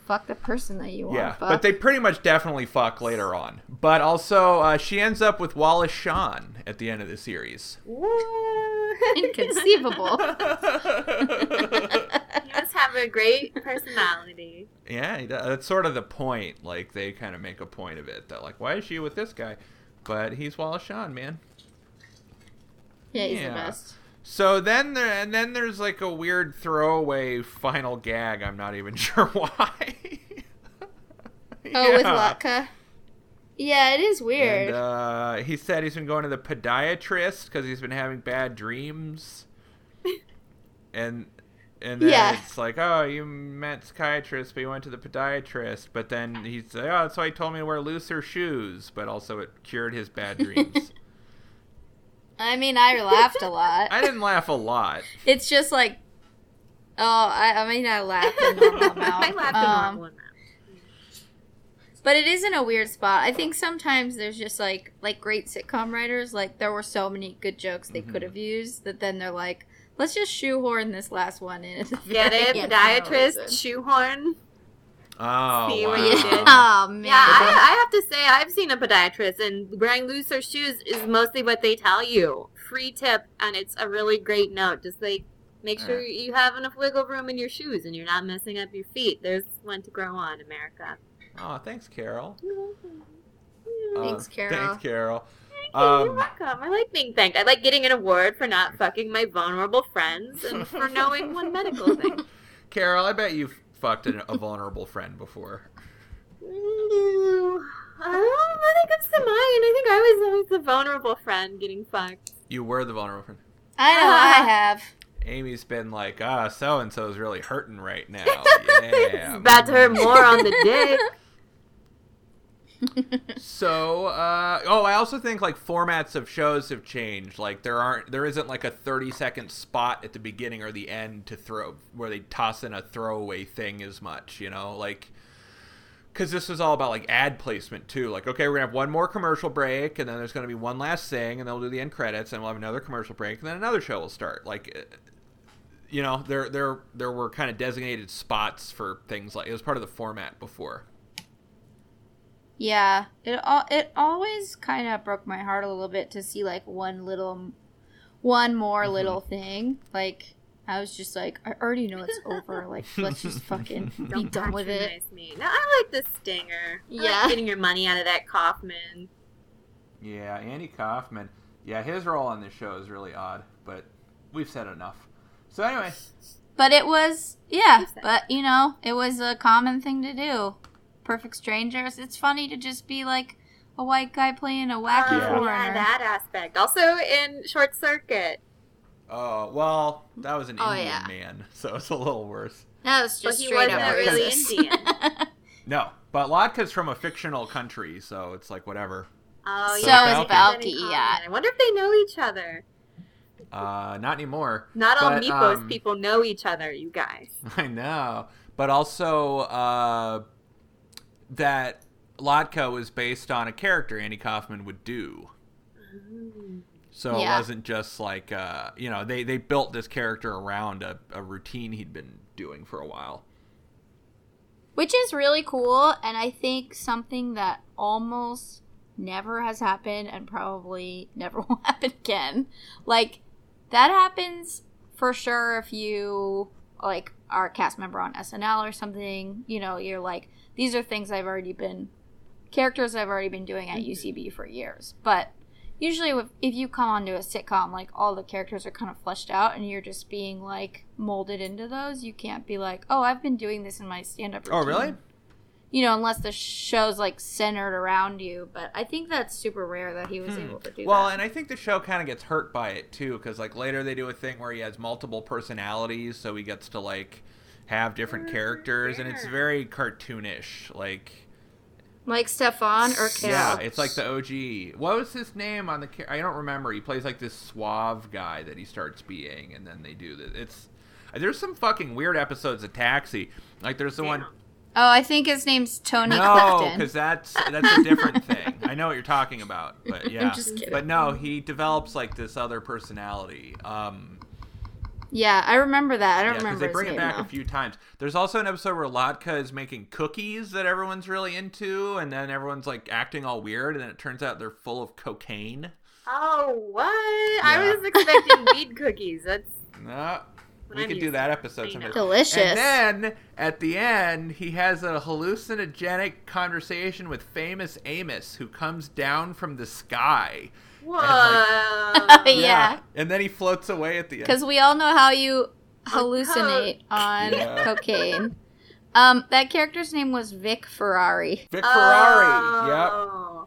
fuck the person that you want. Yeah, fuck. but they pretty much definitely fuck later on. But also, uh, she ends up with Wallace Shawn at the end of the series. inconceivable. He must have a great personality. yeah, that's sort of the point. Like they kind of make a point of it that like, why is she with this guy? But he's Wallace Shawn, man. yeah, he's Yeah. the best. So then there, and then there's like a weird throwaway final gag. I'm not even sure why. Oh, with Yeah. Latka. Yeah, it is weird. And uh, he said he's been going to the podiatrist because he's been having bad dreams. and and then Yeah. it's like, oh, you met psychiatrist, but you went to the podiatrist. But then he's like, oh, that's why he told me to wear looser shoes. But also, it cured his bad dreams. I mean, I laughed a lot. I didn't laugh a lot. It's just like, oh, I, I mean, I laughed a normal amount. I laughed a Um, normal amount. But it is in a weird spot. I think sometimes there's just like like great sitcom writers, like there were so many good jokes they Mhm. could have used that then they're like, let's just shoehorn this last one in. At the Get it? end Podiatrist, shoehorn. Oh, See wow. what you did? Oh man. Yeah, I, I have to say, I've seen a podiatrist, and wearing looser shoes is mostly what they tell you. Free tip, and it's a really great note. Just like make sure Yeah. you have enough wiggle room in your shoes and you're not messing up your feet. There's one to grow on, America. Oh, thanks, Carol. Thanks, Uh, Carol. Thanks, Carol. You're Um, welcome. I like being thanked. I like getting an award for not fucking my vulnerable friends and for knowing one medical thing. Carol, I bet you've fucked a, a vulnerable friend before. Mm, I don't think it's to mine. I think I was always the vulnerable friend getting fucked. You were the vulnerable friend. I know I have. Amy's been like, ah, so and so is really hurting right now. Yeah. It's about to hurt more on the dick. So, uh, oh, I also think like formats of shows have changed. Like there aren't, there isn't like a thirty second spot at the beginning or the end to throw where they toss in a throwaway thing as much. You know, like because this was all about like ad placement too. Like, okay, we're gonna have one more commercial break, and then there's gonna be one last thing, and then we'll do the end credits, and we'll have another commercial break, and then another show will start. Like, uh, you know, there there there were kind of designated spots for things like it was part of the format before. Yeah, it al- it always kind of broke my heart a little bit to see like one little, one more Mm-hmm. little thing. Like I was just like, I already know it's over. Like let's just fucking be Don't done with it. patronize me. No, I like the stinger. I Yeah. like getting your money out of that Kaufman. Yeah, Andy Kaufman. Yeah, his role on this show is really odd, but we've said enough. So anyway, But it was yeah. But you know, it was a common thing to do. Perfect strangers. It's funny to just be like a white guy playing a wacky Oh, Yeah. foreigner. yeah, that aspect. Also in Short Circuit. oh well, that was an Oh, Indian yeah. man, so it's a little worse. That was But just he straight wasn't up really. Indian. No, but Latka's from a fictional country, so it's like whatever. Oh, So yeah. is they Balki, yeah. I wonder if they know each other. Uh, not anymore. Not all But, Mypos um, people know each other, you guys. I know, but also uh, that Latka was based on a character Andy Kaufman would do. So Yeah. it wasn't just like uh, you know they they built this character around a, a routine he'd been doing for a while. Which is really cool, and I think something that almost never has happened and probably never will happen again. Like, that happens for sure if you, like, are a cast member on SNL or something. You know, you're like, these are things I've already been, characters I've already been doing at UCB for years. But usually, if, if you come onto a sitcom, like, all the characters are kind of fleshed out and you're just being, like, molded into those. You can't be like, oh, I've been doing this in my stand up Oh really? you know, unless the show's like centered around you. But I think that's super rare that he was Hmm. able to do that. Well, that. and I think the show kind of gets hurt by it too, because like later they do a thing where he has multiple personalities, so he gets to like have different characters, and it's very cartoonish. Like, like Stefan or yeah, it's like the OG. What was his name on the? I don't remember. He plays like this suave guy that he starts being, and then they do this. It's there's some fucking weird episodes of Taxi. Like there's the one. Oh, I think his name's Tony No, because that's that's a different thing. I know what you're talking about, but yeah. just kidding. But no, he develops like this other personality. Um, Yeah, I remember that. I don't yeah, remember they his bring it name, back though. a few times. There's also an episode where Latka is making cookies that everyone's really into, and then everyone's like acting all weird, and then it turns out they're full of cocaine. Oh, what? Yeah. I was expecting weed cookies. That's No, what we I'm could do that episode I know. sometime. Delicious. And then at the end, he has a hallucinogenic conversation with famous Amos, who comes down from the sky. Whoa. yeah, and then he floats away at the end. because we all know how you hallucinate on Yeah. cocaine. Um, that character's name was Vic Ferrari. Vic Ferrari. Yep. Oh.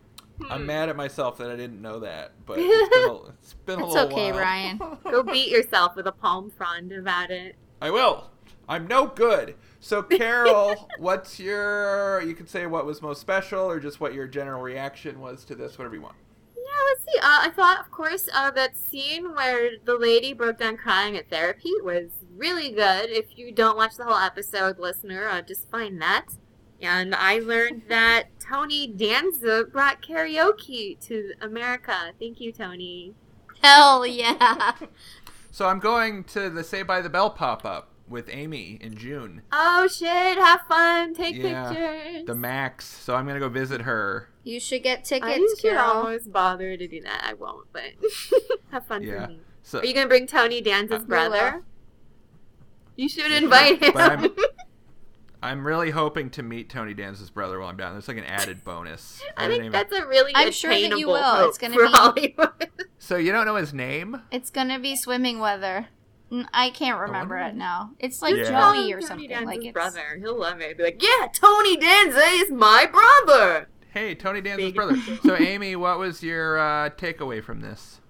I'm mad at myself that I didn't know that, but it's been a, it's been a It's little okay, while. Ryan. Go beat yourself with a palm frond about it. I will. I'm no good. So, Carol, what's your? You could say what was most special, or just what your general reaction was to this, whatever you want. Yeah, let's see. Uh, I thought, of course, uh, that scene where the lady broke down crying at therapy was really good. If you don't watch the whole episode, listener, uh, just find that. And I learned that Tony Danza brought karaoke to America. Thank you, Tony. Hell yeah. So I'm going to the Saved by the Bell pop up with Amy in June. Oh shit! Have fun. Take Yeah, pictures. The Max. So I'm gonna go visit her. You should get tickets. I tickets, should girl. almost bother to do that. I won't, but have fun Yeah. for me. So Are you gonna bring Tony Danza's Uh, brother? You should invite him. But I'm- I'm really hoping to meet Tony Danza's brother while I'm down. There's like an added bonus. I haven't think even- that's a really I'm sure that you will. It's gonna be- Hollywood. So you don't know his name? It's gonna be swimming weather. N- I can't remember wonder- it now. It's like Yeah. Joey or Tony something. Danza's Like it's brother. He'll love it. Be like, yeah, Tony Danza is my brother. Hey, Tony Danza's brother. So Amy, what was your uh, takeaway from this?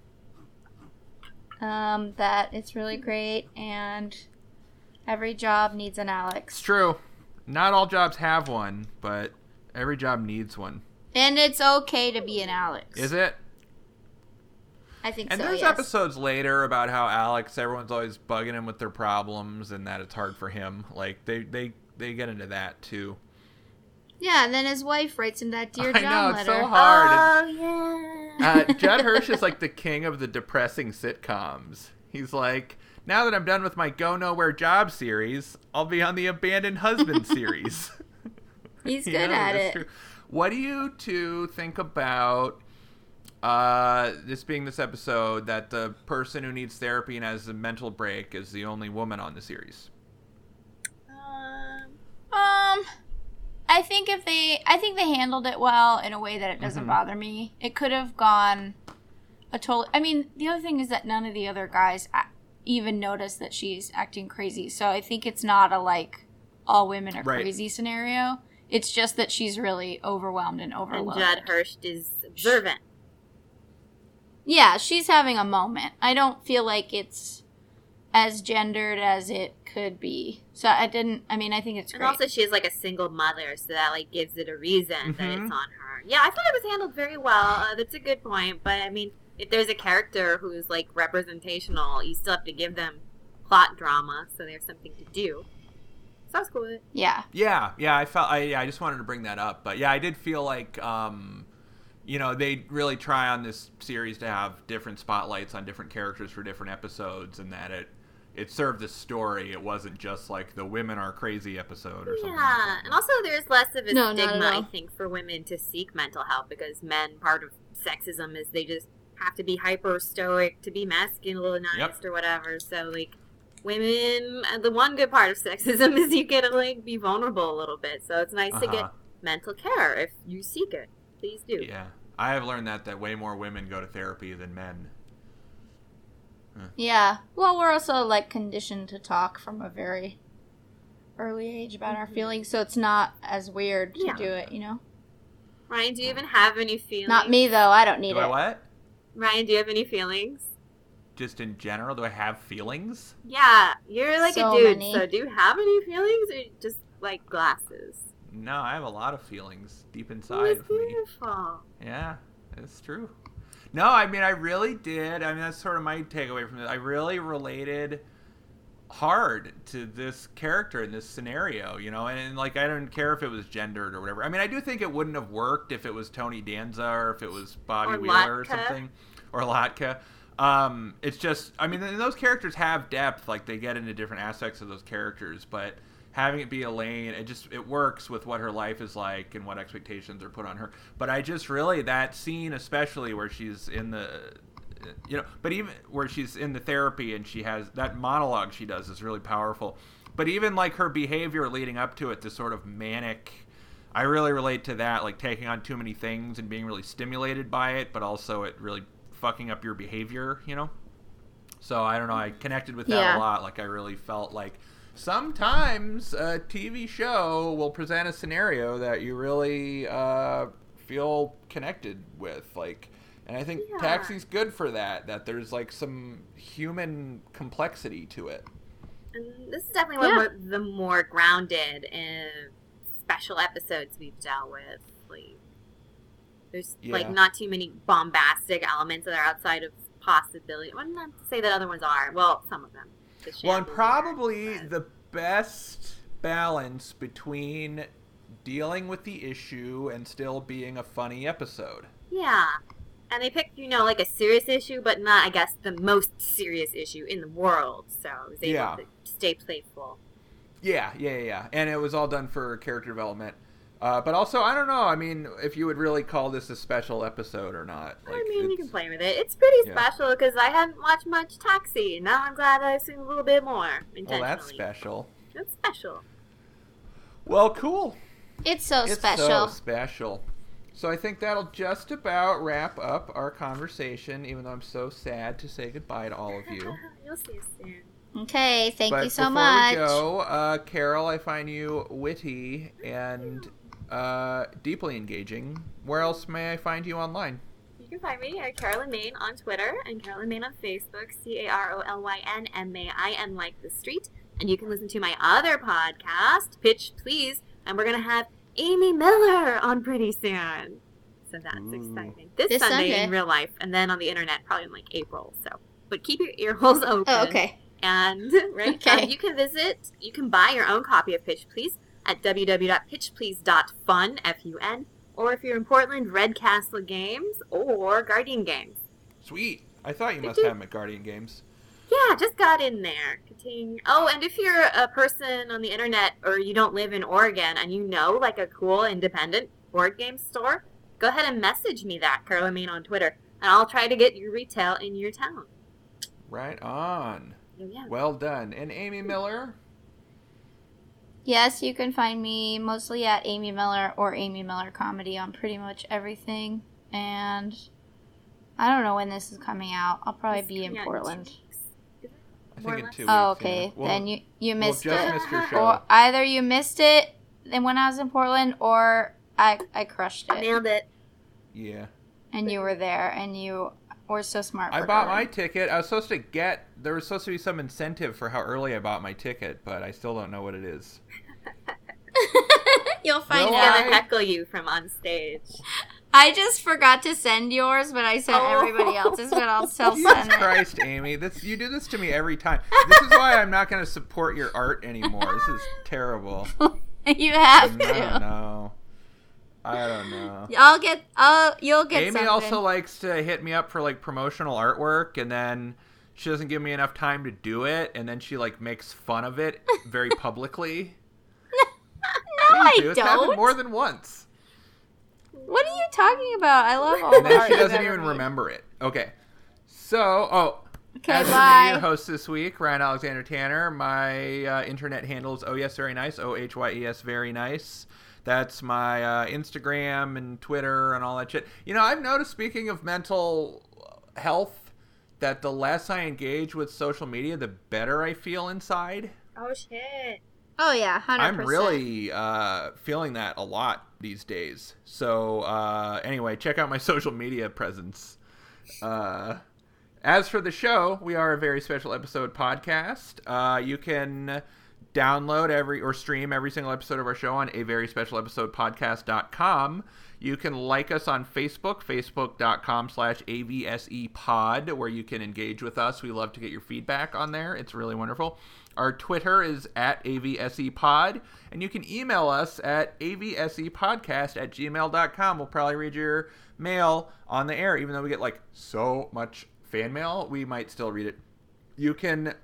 um that it's really great and every job needs an Alex. It's true. Not all jobs have one, but every job needs one. And it's okay to be an Alex. Is it? I think And so. there's yes. episodes later about how Alex, everyone's always bugging him with their problems, and that it's hard for him. Like they they they get into that too. Yeah, and then his wife writes him that dear I John know it's letter. so hard. Oh yeah. uh, Judd Hirsch is like the king of the depressing sitcoms. He's like, now that I'm done with my Go Nowhere Job series, I'll be on the Abandoned Husband series. He's You good know, at it. true. What do you two think about uh, this being this episode that the person who needs therapy and has a mental break is the only woman on the series? Um, Um, I think if they, I think they handled it well in a way that it doesn't Mhm. bother me. It could have gone a total. I mean, the other thing is that none of the other guys even notice that she's acting crazy. So I think it's not a like all women are Right. crazy scenario. It's just that she's really overwhelmed and overwhelmed. and overloaded. Judd Hirsch is observant. Yeah, she's having a moment. I don't feel like it's as gendered as it could be. So I didn't. I mean, I think it's And great. also, she is like a single mother, so that like gives it a reason that Mhm. it's on her. Yeah, I thought it was handled very well. Uh, that's a good point. But I mean, if there's a character who's like representational, you still have to give them plot drama, so they have something to do. So I was cool with it. yeah. Yeah, yeah, I felt I yeah, I just wanted to bring that up, but yeah, I did feel like um you know, they really try on this series to have different spotlights on different characters for different episodes and that it it served the story. It wasn't just like the women are crazy episode or something. Yeah, that. and also there's less of a No, stigma, I think, for women to seek mental health because men, part of sexism is they just have to be hyper stoic to be masculinized Yep. or whatever. So like, women, uh, the one good part of sexism is you get to like be vulnerable a little bit. So it's nice to get Uh-huh. mental care if you seek it. Please do. Yeah. I have learned that that way more women go to therapy than men. Yeah. Well, we're also like conditioned to talk from a very early age about our mm-hmm. feelings, so it's not as weird to Yeah. do it, you know? Ryan, do you even have any feelings? Not me though. I don't need Do I it. what? Ryan, do you have any feelings? Just in general, do I have feelings? Yeah, you're like So a dude. many. So do you have any feelings, or just like glasses? No, I have a lot of feelings deep inside of me. beautiful. Yeah, it's true. No, I mean, I really did. I mean, that's sort of my takeaway from this. I really related hard to this character in this scenario, you know, and, like, I don't care if it was gendered or whatever. I mean, I do think it wouldn't have worked if it was Tony Danza or if it was Bobby Or Wheeler or something, or Latka. Um, it's just, I mean, those characters have depth, like, they get into different aspects of those characters, but having it be Elaine, it just it works with what her life is like and what expectations are put on her. But I just really that scene, especially where she's in the, you know, but even where she's in the therapy and she has that monologue she does is really powerful. But even like her behavior leading up to it, this sort of manic. I really relate to that, like taking on too many things and being really stimulated by it, but also it really fucking up your behavior, you know? So I don't know, I connected with that Yeah. a lot. Like I really felt like sometimes a TV show will present a scenario that you really uh, feel connected with. Like, and I think Yeah. Taxi's good for that. That there's like some human complexity to it. And this is definitely one of the more grounded and special episodes we've dealt with. Like, there's like not too many bombastic elements that are outside of possibility. Well, not to say that other ones are. Well, some of them. Well, and probably but- the best balance between dealing with the issue and still being a funny episode. Yeah. And they picked, you know, like a serious issue, but not, I guess, the most serious issue in the world. So I was able Yeah. to stay playful. Yeah, yeah, yeah, yeah. And it was all done for character development. Uh, but also, I don't know. I mean, if you would really call this a special episode or not. Like, I mean, you can play with it. It's pretty Yeah. special because I haven't watched much Taxi. Now I'm glad I've seen a little bit more. Well, that's special. That's special. Well, cool. It's so It's special. so special. So I think that'll just about wrap up our conversation, even though I'm so sad to say goodbye to all of you. You'll see us soon. okay, thank but you so before much. we go, uh, Carol, I find you witty and uh, deeply engaging. Where else may I find you online? You can find me at Carolyn Main on Twitter and Carolyn Main on Facebook, C A R O L Y N M A I N like the street. And you can listen to my other podcast, Pitch Please, and we're going to have Amy Miller on pretty soon. So that's Ooh. exciting. This, This Sunday, Sunday. in real life, and then on the internet probably in like April. So, but keep your ear holes open. Oh, okay. And right, Okay. um, you can visit, you can buy your own copy of Pitch Please at www.pitchplease.fun, F-U-N, or if you're in Portland, Red Castle Games or Guardian Games. Sweet. I thought you Did must you- have them at Guardian Games. Yeah, just got in there. Continue. Oh, and if you're a person on the internet or you don't live in Oregon and you know like a cool independent board game store, go ahead and message me that, Carolyn Main on Twitter, and I'll try to get your retail in your town. Right on. Oh, yeah. Well done. And Amy Miller? Yes, you can find me mostly at Amy Miller or Amy Miller Comedy on pretty much everything. And I don't know when this is coming out. I'll probably be in Portland. two. I think in two oh, weeks. Oh, okay. yeah. Well, then you you well, missed just it. missed your Or either you missed it then when I was in Portland, or I I crushed it Nailed it. Yeah. and you were there and you were so smart. I for bought my ticket. I was supposed to get. There was supposed to be some incentive for how early I bought my ticket, but I still don't know what it is. You'll find Will He's out. gonna I- heckle you from on stage. I just forgot to send yours, but I sent Oh. everybody else's. But I'll still Jesus send it. Christ, Amy! This you do this to me every time. This is why I'm not going to support your art anymore. This is terrible. you have I don't to. know. I don't know. I'll get. I'll. You'll get. Amy something. also likes to hit me up for like promotional artwork, and then she doesn't give me enough time to do it, and then she like makes fun of it very publicly. No, I do. It's happened don't. more than once. What are you talking about? I love all And then she doesn't even made. remember it. Okay. So, oh, Okay, As bye. your host this week, Ryan Alexander Tanner. My uh, internet handle is oh yes very nice, o h y e s very nice. That's my uh, Instagram and Twitter and all that shit. You know, I've noticed. Speaking of mental health, that the less I engage with social media, the better I feel inside. Oh shit. Oh yeah, 100%. I'm really uh, feeling that a lot these days. So uh, anyway, check out my social media presence. Uh, as for the show, we are a very special episode podcast. Uh, you can download every or stream every single episode of our show on a very special episode podcast.com. You can like us on Facebook, facebook.com slash AVSE pod, where you can engage with us. We love to get your feedback on there. It's really wonderful. Our Twitter is at AVSE pod, and you can email us at avsepodcast at gmail.com. We'll probably read your mail on the air, even though we get like so much fan mail, we might still read it. You can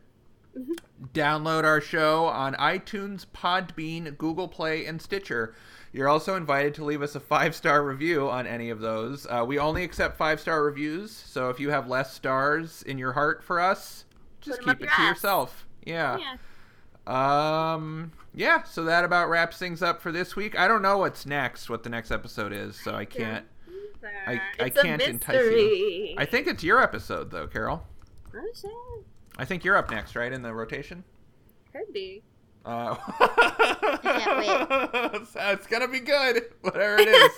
download our show on iTunes, Podbean, Google Play, and Stitcher. You're also invited to leave us a five star review on any of those. Uh, we only accept five star reviews, so if you have less stars in your heart for us, just Put 'em up keep it your to ass. yourself. Yeah. Yeah. Um. Yeah. So that about wraps things up for this week. I don't know what's next, what the next episode is, so I can't. I- I It's can't entice you. I think it's your episode though, Carol. Shit. I think you're up next, right, in the rotation. Could be. Uh, can't so it's gonna be good, whatever it is.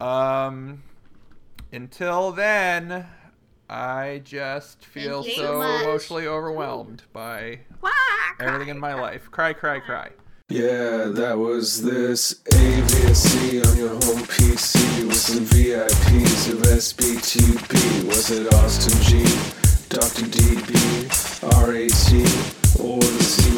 um, until then, I just feel so so much. emotionally overwhelmed by Quack. everything in my life. Cry, cry, cry. Yeah, that was this AVSE on your home PC with some VIPs of SBTB. Was it Austin G, Dr. DB, RAT, or the C?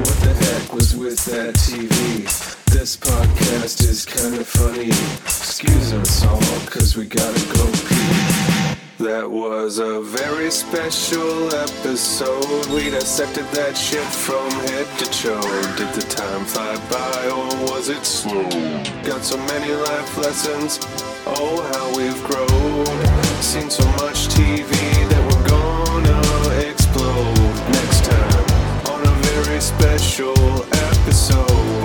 What the heck was with that TV? This podcast is kind of funny. Excuse us all, cause we gotta go pee. That was a very special episode. We dissected that shit from head to toe. Did the time fly by or was it slow? Got so many life lessons. Oh, how we've grown seen so much TV that we're gonna explode next time on a very special episode.